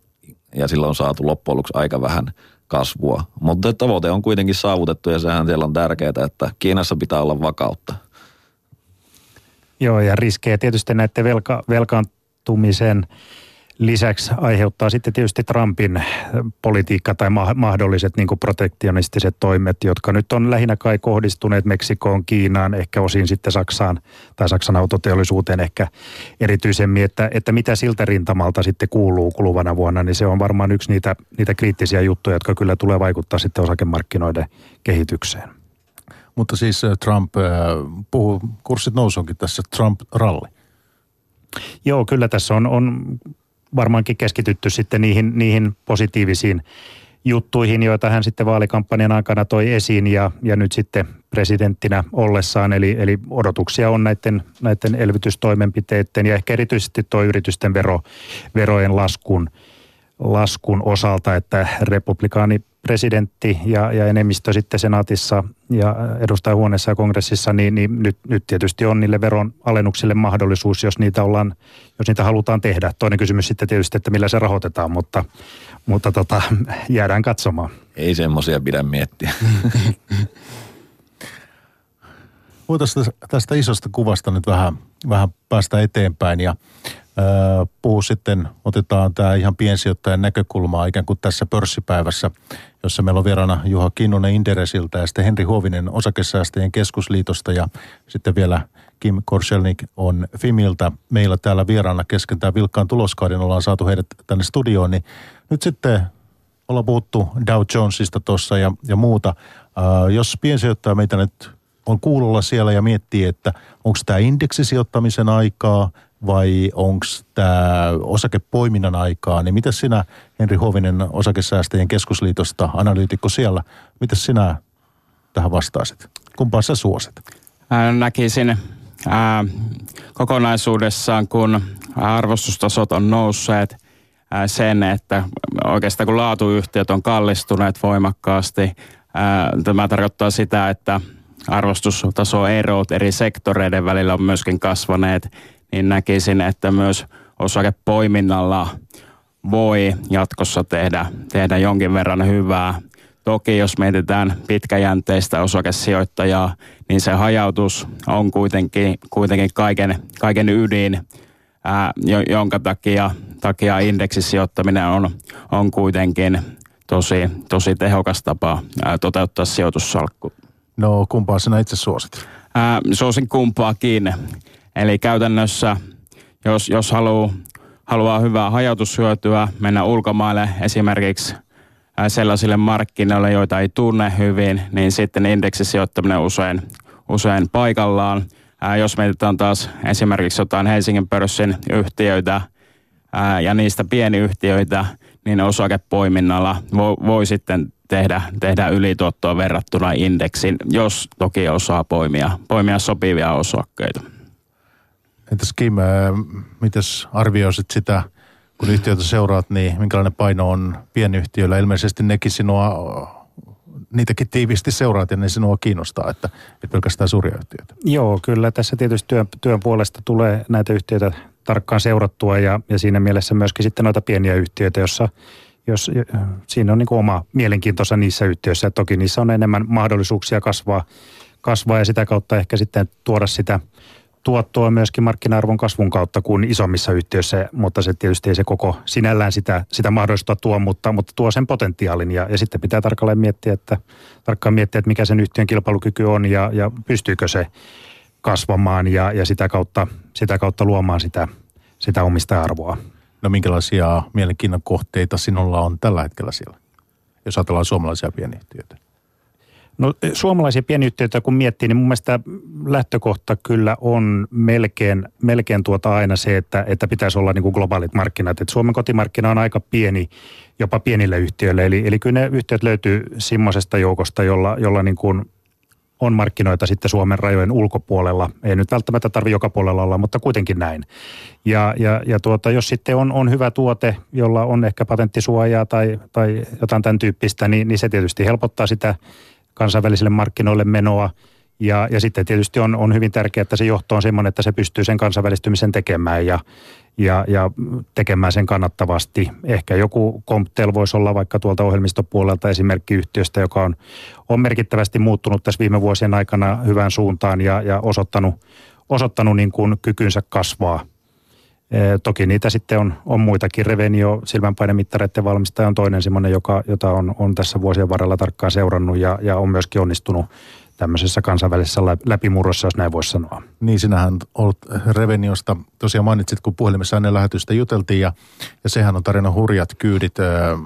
ja sillä on saatu loppujen lopuksi aika vähän – kasvua. Mutta tavoite on kuitenkin saavutettu ja sehän siellä on tärkeää, että Kiinassa pitää olla vakautta. Joo, ja riskejä tietysti näiden velka, velkaantumisen lisäksi aiheuttaa sitten tietysti Trumpin politiikka tai mahdolliset niin protektionistiset toimet, jotka nyt on lähinnä kai kohdistuneet Meksikoon, Kiinaan, ehkä osin sitten Saksaan tai Saksan autoteollisuuteen ehkä erityisemmin, että, että mitä siltä rintamalta sitten kuuluu kuluvana vuonna, niin se on varmaan yksi niitä, niitä kriittisiä juttuja, jotka kyllä tulee vaikuttaa sitten osakemarkkinoiden kehitykseen. Mutta siis äh, Trump äh, puhuu, kurssit nousuunkin tässä, Trump-ralli. Joo, kyllä tässä on, on varmaankin keskitytty sitten niihin, niihin positiivisiin juttuihin, joita hän sitten vaalikampanjan aikana toi esiin ja, ja nyt sitten presidenttinä ollessaan, eli, eli odotuksia on näiden, näiden elvytystoimenpiteiden ja ehkä erityisesti tuo yritysten vero, verojen laskun, laskun osalta, että republikaani presidentti ja, ja enemmistö sitten senaatissa ja edustajahuoneessa ja kongressissa, niin, niin nyt, nyt tietysti on niille veron alennuksille mahdollisuus, jos niitä, ollaan, jos niitä halutaan tehdä. Toinen kysymys sitten tietysti, että millä se rahoitetaan, mutta, mutta tota, jäädään katsomaan. Ei semmoisia pidä miettiä. *laughs* Voitaisiin tästä isosta kuvasta nyt vähän, vähän päästä eteenpäin ja puhu sitten, otetaan tämä ihan piensijoittajan näkökulmaa ikään kuin tässä pörssipäivässä, jossa meillä on vieraana Juha Kinnunen Inderesiltä ja sitten Henri Huovinen Osakesäästäjien keskusliitosta ja sitten vielä Kim Korselnik on Fimiltä meillä täällä vieraana kesken tämän vilkkaan tuloskauden. Ollaan saatu heidät tänne studioon, niin nyt sitten ollaan puhuttu Dow Jonesista tuossa ja, ja muuta. Äh, jos piensijoittaja meitä nyt on kuulolla siellä ja miettii, että onko tämä indeksisijoittamisen aikaa vai onko tämä osakepoiminnan aikaa, niin mitä sinä, Henri Hovinen osakesäästäjien keskusliitosta, analyytikko siellä, mitä sinä tähän vastaisit? Kumpaa sä suosit? Näkisin ää, kokonaisuudessaan, kun arvostustasot on nousseet, ää, sen, että oikeastaan kun laatuyhtiöt on kallistuneet voimakkaasti, ää, tämä tarkoittaa sitä, että arvostustasoerot eri sektoreiden välillä on myöskin kasvaneet, niin näkisin, että myös osakepoiminnalla voi jatkossa tehdä, tehdä jonkin verran hyvää. Toki jos mietitään pitkäjänteistä osakesijoittajaa, niin se hajautus on kuitenkin, kuitenkin kaiken, kaiken ydin, ää, jonka takia, takia indeksisijoittaminen on, on kuitenkin tosi, tosi tehokas tapa ää, toteuttaa sijoitussalkku. No kumpaa sinä itse suosit? Ää, suosin kumpaakin. Eli käytännössä, jos, jos haluaa, haluaa hyvää hajautushyötyä, mennä ulkomaille esimerkiksi sellaisille markkinoille, joita ei tunne hyvin, niin sitten indeksisijoittaminen usein, usein paikallaan. Jos mietitään taas esimerkiksi jotain Helsingin pörssin yhtiöitä ja niistä pieniyhtiöitä, niin osakepoiminnalla voi, voi sitten tehdä, tehdä ylituottoa verrattuna indeksin, jos toki osaa poimia, poimia sopivia osakkeita. Entäs Kim, mitäs arvioisit sitä, kun yhtiötä seuraat, niin minkälainen paino on pienyhtiöillä? Ilmeisesti nekin sinua, niitäkin tiiviisti seuraat ja ne sinua kiinnostaa, että et pelkästään suuria yhtiöitä. Joo, kyllä tässä tietysti työn, työn puolesta tulee näitä yhtiöitä tarkkaan seurattua ja, ja siinä mielessä myöskin sitten noita pieniä yhtiöitä, jossa jos, siinä on niin kuin oma mielenkiintoisa niissä yhtiöissä. Toki niissä on enemmän mahdollisuuksia kasvaa, kasvaa ja sitä kautta ehkä sitten tuoda sitä tuottoa myöskin markkina-arvon kasvun kautta kuin isommissa yhtiöissä, mutta se tietysti ei se koko sinällään sitä, sitä mahdollista tuo, mutta, mutta tuo sen potentiaalin ja, ja sitten pitää tarkalleen miettiä, että, tarkkaan miettiä, että mikä sen yhtiön kilpailukyky on ja, ja pystyykö se kasvamaan ja, ja sitä, kautta, sitä kautta luomaan sitä, sitä omista arvoa. No minkälaisia mielenkiinnon kohteita sinulla on tällä hetkellä siellä, jos ajatellaan suomalaisia pieniyhtiöitä? No suomalaisia pienyhtiöitä kun miettii, niin mun mielestä lähtökohta kyllä on melkein, melkein tuota aina se, että, että pitäisi olla niin kuin globaalit markkinat. Et Suomen kotimarkkina on aika pieni, jopa pienille yhtiöille. Eli, eli kyllä ne yhtiöt löytyy semmoisesta joukosta, jolla, jolla niin kuin on markkinoita sitten Suomen rajojen ulkopuolella. Ei nyt välttämättä tarvi joka puolella olla, mutta kuitenkin näin. Ja, ja, ja tuota, jos sitten on, on hyvä tuote, jolla on ehkä patenttisuojaa tai, tai jotain tämän tyyppistä, niin, niin se tietysti helpottaa sitä kansainvälisille markkinoille menoa. Ja, ja sitten tietysti on, on hyvin tärkeää, että se johto on sellainen, että se pystyy sen kansainvälistymisen tekemään ja, ja, ja tekemään sen kannattavasti. Ehkä joku Comptel voisi olla vaikka tuolta ohjelmistopuolelta esimerkkiyhtiöstä, joka on, on merkittävästi muuttunut tässä viime vuosien aikana hyvään suuntaan ja, ja osoittanut, osoittanut niin kuin kykynsä kasvaa. Toki niitä sitten on, on muitakin. Revenio, silmänpainemittareiden valmistaja on toinen semmoinen, joka, jota on, on tässä vuosien varrella tarkkaan seurannut ja, ja on myöskin onnistunut tämmöisessä kansainvälisessä läpimurrossa, jos näin voisi sanoa. Niin, sinähän olet Reveniosta, tosiaan mainitsit, kun puhelimessa ennen lähetystä juteltiin, ja, ja sehän on tarina hurjat kyydit. Öö,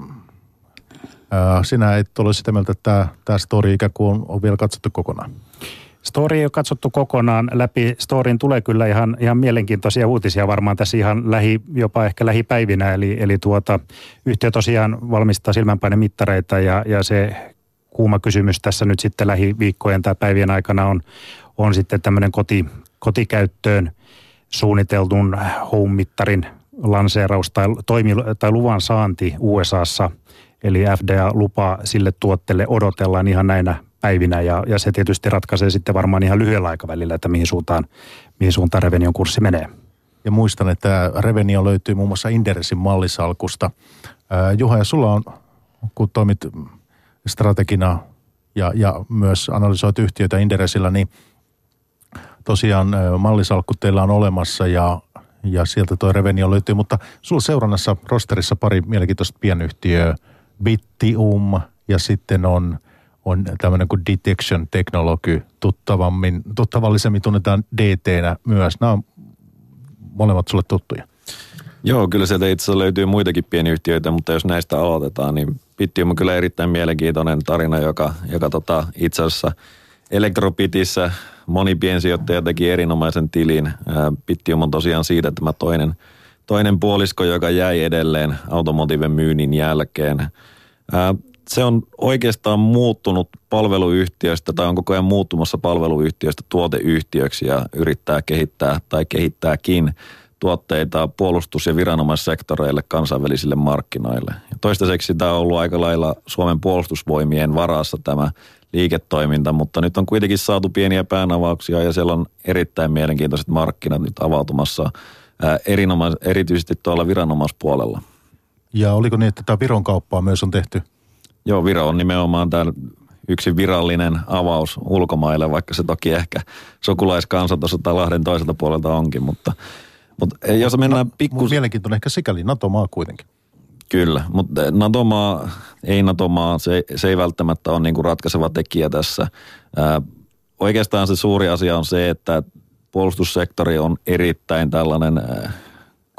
sinä et ole sitä mieltä, että tämä, tämä story ikään kuin on, on vielä katsottu kokonaan. Story ei ole katsottu kokonaan läpi. Storin tulee kyllä ihan, ihan mielenkiintoisia uutisia varmaan tässä ihan lähi, jopa ehkä lähipäivinä. Eli, eli tuota, yhtiö tosiaan valmistaa silmänpainemittareita ja, ja se kuuma kysymys tässä nyt sitten lähiviikkojen tai päivien aikana on, on sitten tämmöinen koti, kotikäyttöön suunniteltun home-mittarin lanseeraus tai, toimi, tai luvan saanti USAssa. Eli FDA-lupa sille tuotteelle odotellaan ihan näinä päivinä ja, ja se tietysti ratkaisee sitten varmaan ihan lyhyellä aikavälillä, että mihin suuntaan, mihin suuntaan Revenion kurssi menee. Ja muistan, että Revenio löytyy muun muassa Inderesin mallisalkusta. Juha, ja sulla on, kun toimit strategina ja, ja myös analysoit yhtiöitä Inderesillä, niin tosiaan mallisalkku teillä on olemassa ja, ja sieltä tuo Revenio löytyy, mutta sulla seurannassa rosterissa pari mielenkiintoista pienyhtiöä, Bittium ja sitten on, on tämmöinen kuin Detection Technology, tuttavammin, tuttavallisemmin tunnetaan DT-nä myös. Nämä on molemmat sulle tuttuja. Joo, kyllä sieltä itse asiassa löytyy muitakin pienyhtiöitä, mutta jos näistä aloitetaan, niin Bittium on kyllä erittäin mielenkiintoinen tarina, joka, joka tota, itse asiassa Elektropitissä moni piensijoittaja teki erinomaisen tilin. Bittium on tosiaan siitä tämä toinen, toinen puolisko, joka jäi edelleen automotiven myynnin jälkeen. Se on oikeastaan muuttunut palveluyhtiöstä tai on koko ajan muuttumassa palveluyhtiöstä tuoteyhtiöksi ja yrittää kehittää tai kehittääkin tuotteita puolustus- ja viranomaissektoreille kansainvälisille markkinoille. Ja toistaiseksi tämä on ollut aika lailla Suomen puolustusvoimien varassa tämä liiketoiminta, mutta nyt on kuitenkin saatu pieniä päänavauksia ja siellä on erittäin mielenkiintoiset markkinat nyt avautumassa erinomais, erityisesti tuolla viranomaispuolella. Ja oliko niin, että tämä Viron kauppaa myös on tehty? Joo, Viro on nimenomaan tämä yksi virallinen avaus ulkomaille, vaikka se toki ehkä sukulaiskansa tuossa Lahden toiselta puolelta onkin, mutta – mutta jos mennään pikku... Mielenkiintoinen ehkä sikäli NATO-maa kuitenkin. Kyllä, mutta NATO-maa, ei NATO-maa, se, se ei välttämättä ole niinku ratkaiseva tekijä tässä. Ää, oikeastaan se suuri asia on se, että puolustussektori on erittäin tällainen ää,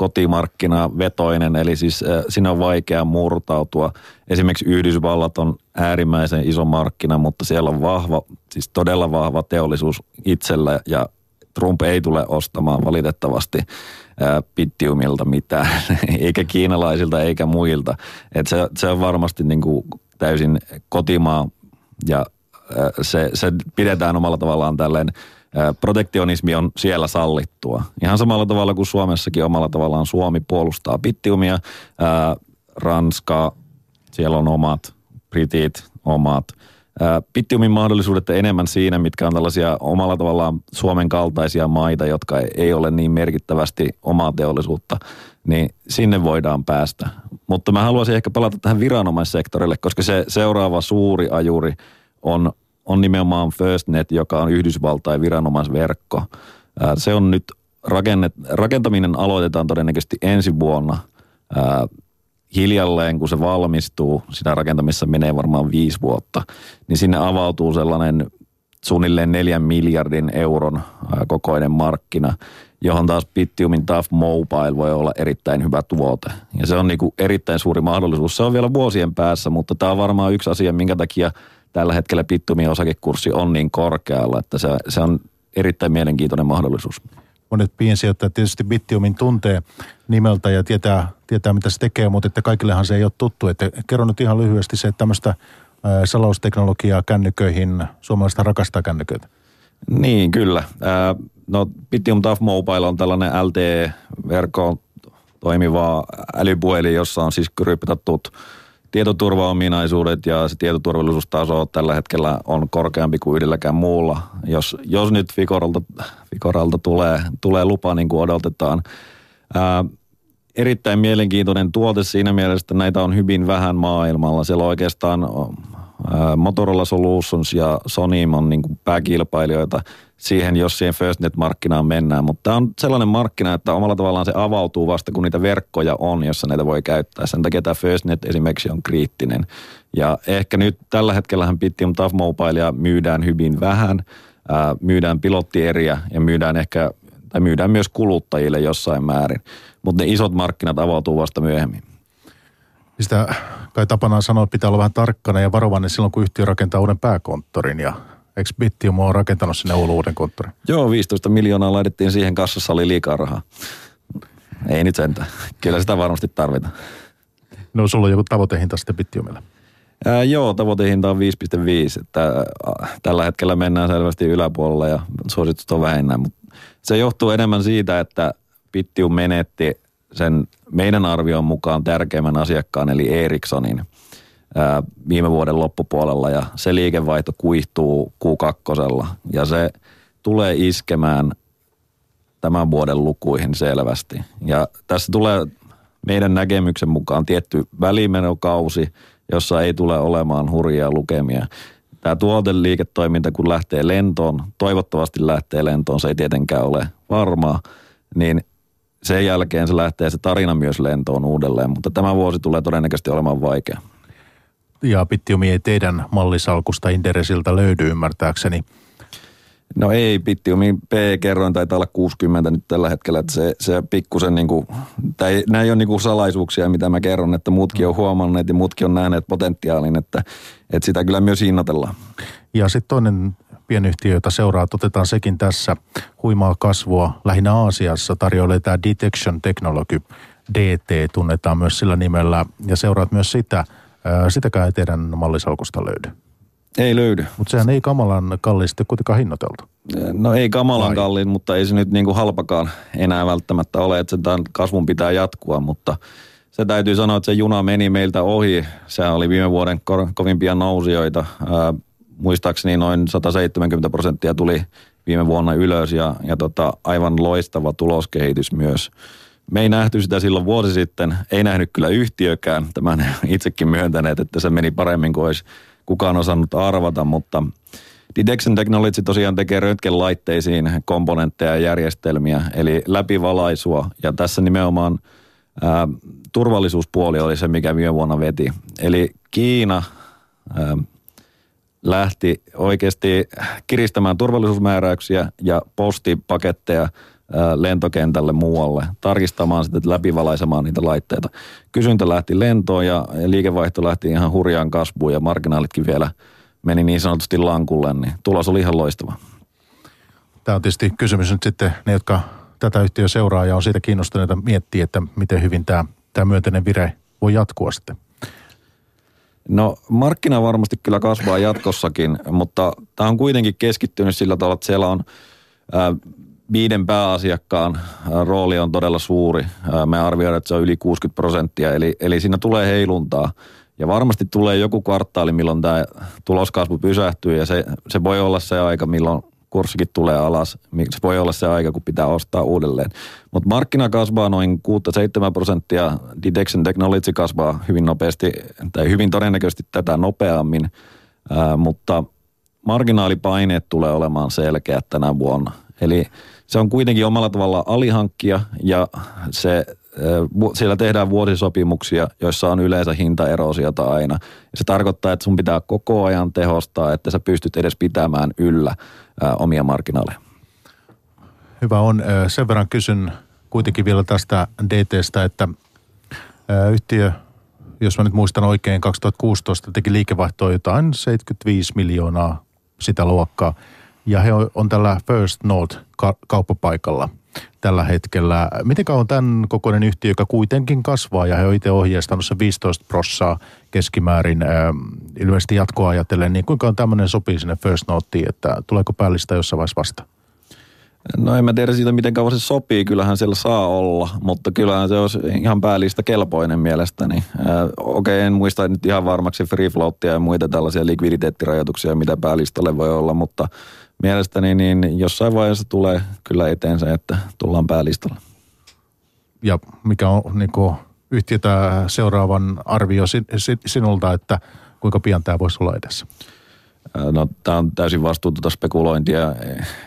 kotimarkkinavetoinen, eli siis ää, siinä on vaikea murtautua. Esimerkiksi Yhdysvallat on äärimmäisen iso markkina, mutta siellä on vahva, siis todella vahva teollisuus itsellä ja Trump ei tule ostamaan valitettavasti Bittiumilta mitään, *laughs* eikä kiinalaisilta eikä muilta. Et se, se on varmasti niin kuin täysin kotimaa ja se, se pidetään omalla tavallaan tälleen protektionismi on siellä sallittua. Ihan samalla tavalla kuin Suomessakin omalla tavallaan Suomi puolustaa Bittiumia, Ranska, siellä on omat, Britit omat – Bittiumin mahdollisuudet enemmän siinä, mitkä on tällaisia omalla tavallaan Suomen kaltaisia maita, jotka ei ole niin merkittävästi omaa teollisuutta, niin sinne voidaan päästä. Mutta mä haluaisin ehkä palata tähän viranomaissektorille, koska se seuraava suuri ajuri on, on nimenomaan FirstNet, joka on Yhdysvaltain viranomaisverkko. Se on nyt rakennet, rakentaminen aloitetaan todennäköisesti ensi vuonna hiljalleen, kun se valmistuu, siinä rakentamissa menee varmaan viisi vuotta, niin sinne avautuu sellainen suunnilleen neljän miljardin euron kokoinen markkina, johon taas Bittiumin Tough Mobile voi olla erittäin hyvä tuote. Ja se on niin kuin erittäin suuri mahdollisuus. Se on vielä vuosien päässä, mutta tämä on varmaan yksi asia, minkä takia tällä hetkellä Bittiumin osakekurssi on niin korkealla, että se, se on erittäin mielenkiintoinen mahdollisuus monet piensijoittajat tietysti Bittiumin tuntee nimeltä ja tietää, tietää mitä se tekee, mutta että kaikillehan se ei ole tuttu. Että kerro nyt ihan lyhyesti se, että tämmöistä salausteknologiaa kännyköihin, suomalaista rakastaa kännyköitä. Niin, kyllä. No Bittium Tough Mobile on tällainen LTE-verkon toimiva älypuhelin, jossa on siis kryptatut tietoturvaominaisuudet ja se tietoturvallisuustaso tällä hetkellä on korkeampi kuin yhdelläkään muulla. Jos, jos nyt Fikoralta, Fikoralta tulee, tulee lupa niin kuin odotetaan. Ää, erittäin mielenkiintoinen tuote siinä mielessä, että näitä on hyvin vähän maailmalla. Siellä on oikeastaan Motorola Solutions ja Sony on niin kuin pääkilpailijoita – siihen, jos siihen FirstNet-markkinaan mennään. Mutta tämä on sellainen markkina, että omalla tavallaan se avautuu vasta, kun niitä verkkoja on, jossa näitä voi käyttää. Sen takia tämä FirstNet esimerkiksi on kriittinen. Ja ehkä nyt tällä hetkellähän Bittium Tough Mobilea myydään hyvin vähän. Ää, myydään pilottieriä ja myydään ehkä, tai myydään myös kuluttajille jossain määrin. Mutta ne isot markkinat avautuu vasta myöhemmin. Sitä kai tapana sanoa, että pitää olla vähän tarkkana ja varovainen silloin, kun yhtiö rakentaa uuden pääkonttorin ja Eikö Bittium ole rakentanut sinne Oulun uuden konttorin? Joo, 15 miljoonaa laitettiin siihen kassassa, oli liikaa rahaa. Ei nyt sentään. Kyllä sitä varmasti tarvitaan. No sulla on joku tavoitehinta sitten Bittiumille. Ää, joo, tavoitehinta on 5,5, että tällä hetkellä mennään selvästi yläpuolella ja suositus on vähennä, mutta se johtuu enemmän siitä, että Pittium menetti sen meidän arvion mukaan tärkeimmän asiakkaan eli Ericssonin viime vuoden loppupuolella ja se liikevaihto kuihtuu Q2 ja se tulee iskemään tämän vuoden lukuihin selvästi. Ja tässä tulee meidän näkemyksen mukaan tietty välimenokausi, jossa ei tule olemaan hurjia lukemia. Tämä tuoteliiketoiminta, kun lähtee lentoon, toivottavasti lähtee lentoon, se ei tietenkään ole varmaa, niin sen jälkeen se lähtee se tarina myös lentoon uudelleen, mutta tämä vuosi tulee todennäköisesti olemaan vaikea. Ja Pittiumi ei teidän mallisalkusta Inderesiltä löydy ymmärtääkseni. No ei, Pittiumi P-kerroin taitaa olla 60 nyt tällä hetkellä, että se, se pikkusen niin kuin, tai nämä ei ole niin kuin salaisuuksia, mitä mä kerron, että muutkin on huomanneet ja muutkin on nähneet potentiaalin, että, että sitä kyllä myös hinnoitellaan. Ja sitten toinen pienyhtiö, jota seuraa, otetaan sekin tässä huimaa kasvua lähinnä Aasiassa, tarjoilee tämä Detection Technology, DT tunnetaan myös sillä nimellä, ja seuraat myös sitä, sitäkään ei teidän mallisalkusta löydy. Ei löydy. Mutta sehän ei kamalan kallisti kuitenkaan hinnoiteltu. No ei kamalan kalliin, mutta ei se nyt niin kuin halpakaan enää välttämättä ole, että sen kasvun pitää jatkua, mutta se täytyy sanoa, että se juna meni meiltä ohi. Se oli viime vuoden kovimpia nousijoita. Muistaakseni noin 170 prosenttia tuli viime vuonna ylös ja, ja tota, aivan loistava tuloskehitys myös. Me ei nähty sitä silloin vuosi sitten, ei nähnyt kyllä yhtiökään, tämän *laughs* itsekin myöntäneet, että se meni paremmin kuin olisi kukaan osannut arvata, mutta Detection Technology tosiaan tekee röntgenlaitteisiin komponentteja ja järjestelmiä, eli läpivalaisua, ja tässä nimenomaan ää, turvallisuuspuoli oli se, mikä viime vuonna veti. Eli Kiina ää, lähti oikeasti kiristämään turvallisuusmääräyksiä ja postipaketteja lentokentälle muualle, tarkistamaan sitä, läpivalaisemaan niitä laitteita. Kysyntä lähti lentoon ja liikevaihto lähti ihan hurjaan kasvuun ja marginaalitkin vielä meni niin sanotusti lankulle, niin tulos oli ihan loistava. Tämä on tietysti kysymys nyt sitten ne, jotka tätä yhtiöä seuraa ja on siitä kiinnostuneita miettiä, että miten hyvin tämä, tämä myönteinen vire voi jatkua sitten. No markkina varmasti kyllä kasvaa jatkossakin, mutta tämä on kuitenkin keskittynyt sillä tavalla, että siellä on viiden pääasiakkaan rooli on todella suuri. Me arvioidaan, että se on yli 60 prosenttia, eli, eli siinä tulee heiluntaa. Ja varmasti tulee joku kvartaali, milloin tämä tuloskasvu pysähtyy ja se, se voi olla se aika, milloin kurssikin tulee alas. Se voi olla se aika, kun pitää ostaa uudelleen. Mutta markkina kasvaa noin 6-7 prosenttia, Detection Technology kasvaa hyvin nopeasti, tai hyvin todennäköisesti tätä nopeammin, ää, mutta marginaalipaineet tulee olemaan selkeät tänä vuonna. Eli se on kuitenkin omalla tavalla alihankkija ja se, siellä tehdään vuosisopimuksia, joissa on yleensä hintaerosiota aina. Se tarkoittaa, että sun pitää koko ajan tehostaa, että sä pystyt edes pitämään yllä omia markkinaaleja. Hyvä on. Sen verran kysyn kuitenkin vielä tästä DTstä, että yhtiö, jos mä nyt muistan oikein, 2016 teki liikevaihtoa jotain 75 miljoonaa sitä luokkaa – ja he on tällä First North kauppapaikalla tällä hetkellä. Miten on tämän kokoinen yhtiö, joka kuitenkin kasvaa ja he on itse ohjeistanut se 15 prossaa keskimäärin äh, ilmeisesti jatkoa ajatellen, niin kuinka on tämmöinen sopii sinne First Noteen, että tuleeko päällistä jossain vaiheessa vasta? No en mä tiedä siitä, miten kauan se sopii. Kyllähän siellä saa olla, mutta kyllähän se olisi ihan päällistä kelpoinen mielestäni. Äh, Okei, okay, en muista nyt ihan varmaksi free floatia ja muita tällaisia likviditeettirajoituksia, mitä päälistalle voi olla, mutta – mielestäni niin jossain vaiheessa tulee kyllä eteen se, että tullaan päälistalla. Ja mikä on niin kuin, yhtiötä seuraavan arvio sinulta, että kuinka pian tämä voisi olla edessä? No tämä on täysin vastuutonta spekulointia,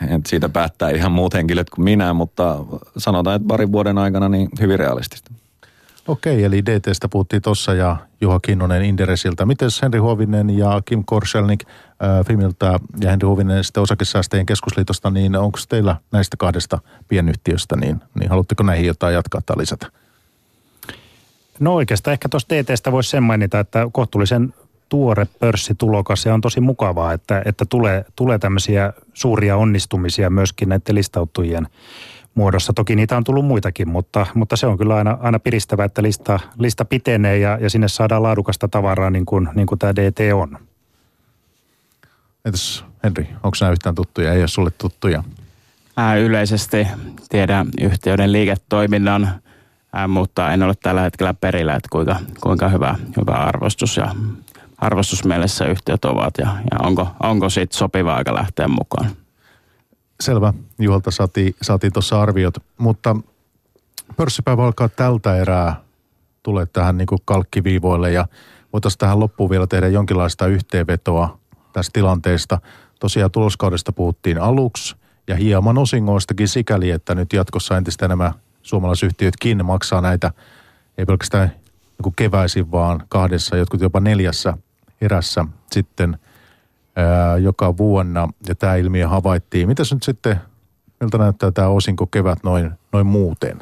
että siitä päättää ihan muut henkilöt kuin minä, mutta sanotaan, että parin vuoden aikana niin hyvin realistista. Okei, eli DTstä puhuttiin tuossa ja Juha Kinnonen Inderesiltä. Miten Henri Huovinen ja Kim Korselnik äh, Fimiltä ja Henri Huovinen sitten osakesäästäjien keskusliitosta, niin onko teillä näistä kahdesta pienyhtiöstä, niin, niin haluatteko näihin jotain jatkaa tai lisätä? No oikeastaan ehkä tuosta DTstä voisi sen mainita, että kohtuullisen tuore pörssitulokas ja on tosi mukavaa, että, että tulee, tulee tämmöisiä suuria onnistumisia myöskin näiden listautujien muodossa. Toki niitä on tullut muitakin, mutta, mutta se on kyllä aina, aina piristävä, että lista, lista pitenee ja, ja sinne saadaan laadukasta tavaraa niin kuin, niin kuin tämä DT on. Entäs Henri, onko nämä yhtään tuttuja? Ei ole sulle tuttuja. Mä yleisesti tiedän yhtiöiden liiketoiminnan, ää, mutta en ole tällä hetkellä perillä, että kuinka, kuinka hyvä, hyvä arvostus ja arvostusmielessä yhtiöt ovat ja, ja onko, onko siitä sopiva aika lähteä mukaan. Selvä. Juholta saatiin, saatiin tuossa arviot, mutta pörssipäivä alkaa tältä erää tulee tähän niin kalkkiviivoille ja voitaisiin tähän loppuun vielä tehdä jonkinlaista yhteenvetoa tästä tilanteesta. Tosiaan tuloskaudesta puhuttiin aluksi ja hieman osingoistakin sikäli, että nyt jatkossa entistä enemmän suomalaisyhtiötkin maksaa näitä, ei pelkästään niin keväisin, vaan kahdessa, jotkut jopa neljässä erässä sitten joka vuonna. Ja tämä ilmiö havaittiin. Mitäs nyt sitten, miltä näyttää tämä osinko kevät noin, noin muuten?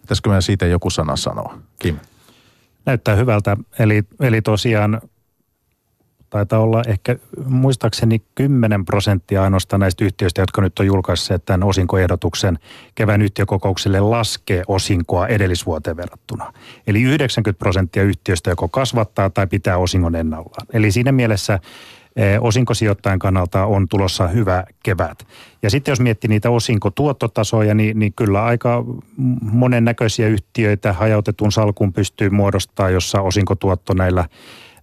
Pitäisikö meidän siitä joku sana sanoa? Kim. Näyttää hyvältä. Eli, eli tosiaan taitaa olla ehkä muistaakseni 10 prosenttia ainoastaan näistä yhtiöistä, jotka nyt on julkaisseet tämän osinkoehdotuksen kevään yhtiökokoukselle laskee osinkoa edellisvuoteen verrattuna. Eli 90 prosenttia yhtiöistä joko kasvattaa tai pitää osingon ennallaan. Eli siinä mielessä osinkosijoittajan kannalta on tulossa hyvä kevät. Ja sitten jos miettii niitä osinkotuottotasoja, niin, niin kyllä aika monennäköisiä yhtiöitä hajautetun salkun pystyy muodostamaan, jossa osinkotuotto näillä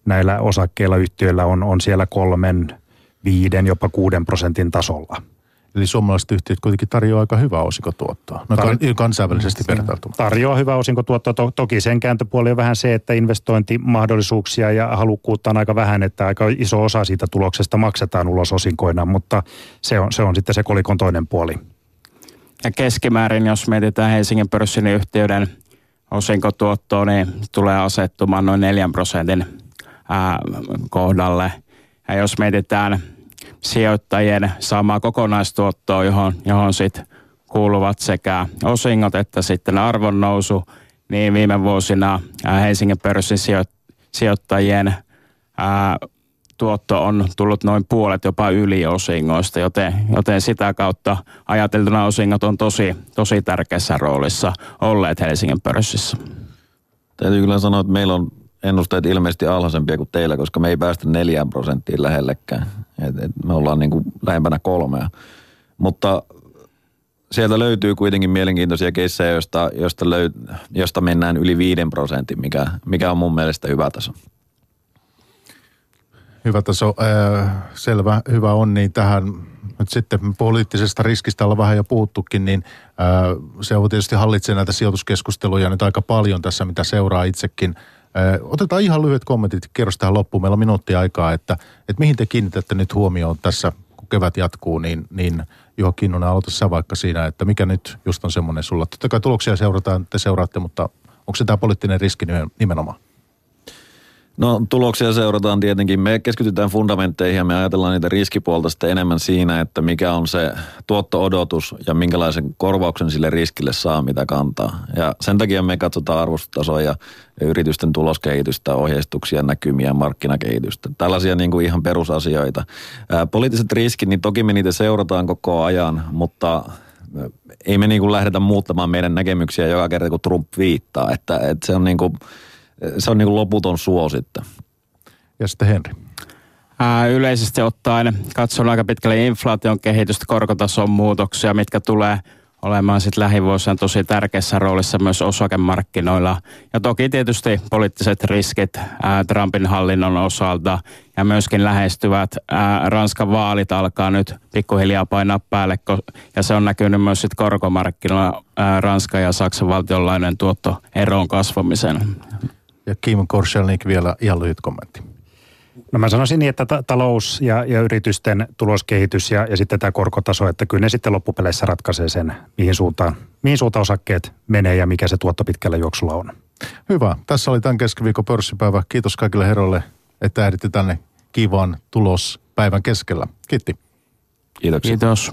näillä osakkeilla yhtiöillä on, on siellä kolmen, viiden, jopa kuuden prosentin tasolla. Eli suomalaiset yhtiöt kuitenkin tarjoaa aika hyvää osinkotuottoa, no Tar- kansainvälisesti vertailtuna. Tarjoaa hyvää osinkotuottoa. To- toki sen kääntöpuoli on vähän se, että investointimahdollisuuksia ja halukkuutta on aika vähän, että aika iso osa siitä tuloksesta maksetaan ulos osinkoina, mutta se on, se on sitten se kolikon toinen puoli. Ja keskimäärin, jos mietitään Helsingin pörssin yhtiöiden osinkotuottoa, niin tulee asettumaan noin 4 prosentin ää, kohdalle. Ja jos mietitään sijoittajien saamaa kokonaistuottoa, johon, johon sitten kuuluvat sekä osingot että sitten arvonnousu, niin viime vuosina Helsingin pörssin sijoittajien ää, tuotto on tullut noin puolet jopa yli osingoista, joten, joten sitä kautta ajateltuna osingot on tosi, tosi tärkeässä roolissa olleet Helsingin pörssissä. Täytyy kyllä sanoa, että meillä on ennusteet ilmeisesti alhaisempia kuin teillä, koska me ei päästä neljään prosenttiin lähellekään. Et, et me ollaan niin kuin lähempänä kolmea. Mutta sieltä löytyy kuitenkin mielenkiintoisia keissejä, joista, josta, löy, josta mennään yli viiden prosentin, mikä, mikä on mun mielestä hyvä taso. Hyvä taso, äh, selvä, hyvä on, niin tähän nyt sitten poliittisesta riskistä ollaan vähän jo puhuttukin, niin äh, se on tietysti hallitsee näitä sijoituskeskusteluja nyt aika paljon tässä, mitä seuraa itsekin – Otetaan ihan lyhyet kommentit, kerros tähän loppuun. Meillä on minuutti aikaa, että, että mihin te kiinnitätte nyt huomioon tässä, kun kevät jatkuu, niin, niin Juha Kinnunen, aloita sä vaikka siinä, että mikä nyt just on semmoinen sulla. Totta kai tuloksia seurataan, te seuraatte, mutta onko se tämä poliittinen riski nimenomaan? No tuloksia seurataan tietenkin. Me keskitytään fundamentteihin ja me ajatellaan niitä riskipuolta sitten enemmän siinä, että mikä on se tuotto-odotus ja minkälaisen korvauksen sille riskille saa, mitä kantaa. Ja sen takia me katsotaan arvostustasoja, yritysten tuloskehitystä, ohjeistuksia, näkymiä, markkinakehitystä. Tällaisia niin kuin ihan perusasioita. Poliittiset riskit, niin toki me niitä seurataan koko ajan, mutta ei me niin kuin lähdetä muuttamaan meidän näkemyksiä joka kerta, kun Trump viittaa. Että, että se on niin kuin se on niin kuin loputon suo sitten. Ja sitten Henri. Ää, yleisesti ottaen katson aika pitkälle inflaation kehitystä, korkotason muutoksia, mitkä tulee olemaan sitten lähivuosina tosi tärkeässä roolissa myös osakemarkkinoilla. Ja toki tietysti poliittiset riskit ää, Trumpin hallinnon osalta ja myöskin lähestyvät ää, Ranskan vaalit alkaa nyt pikkuhiljaa painaa päälle ja se on näkynyt myös sitten korkomarkkinoilla ää, Ranskan ja Saksan valtionlainen tuotto eroon kasvamisen. Ja Kim Korselnik vielä ihan lyhyt kommentti. No mä sanoisin niin, että ta- talous ja, ja yritysten tuloskehitys ja, ja sitten tämä korkotaso, että kyllä ne sitten loppupeleissä ratkaisee sen, mihin suuntaan, mihin suuntaan osakkeet menee ja mikä se tuotto pitkällä juoksulla on. Hyvä. Tässä oli tämän keskiviikon pörssipäivä. Kiitos kaikille herroille, että ehditte tänne kivan tulospäivän keskellä. Kiitti. Kiitoksia. Kiitos.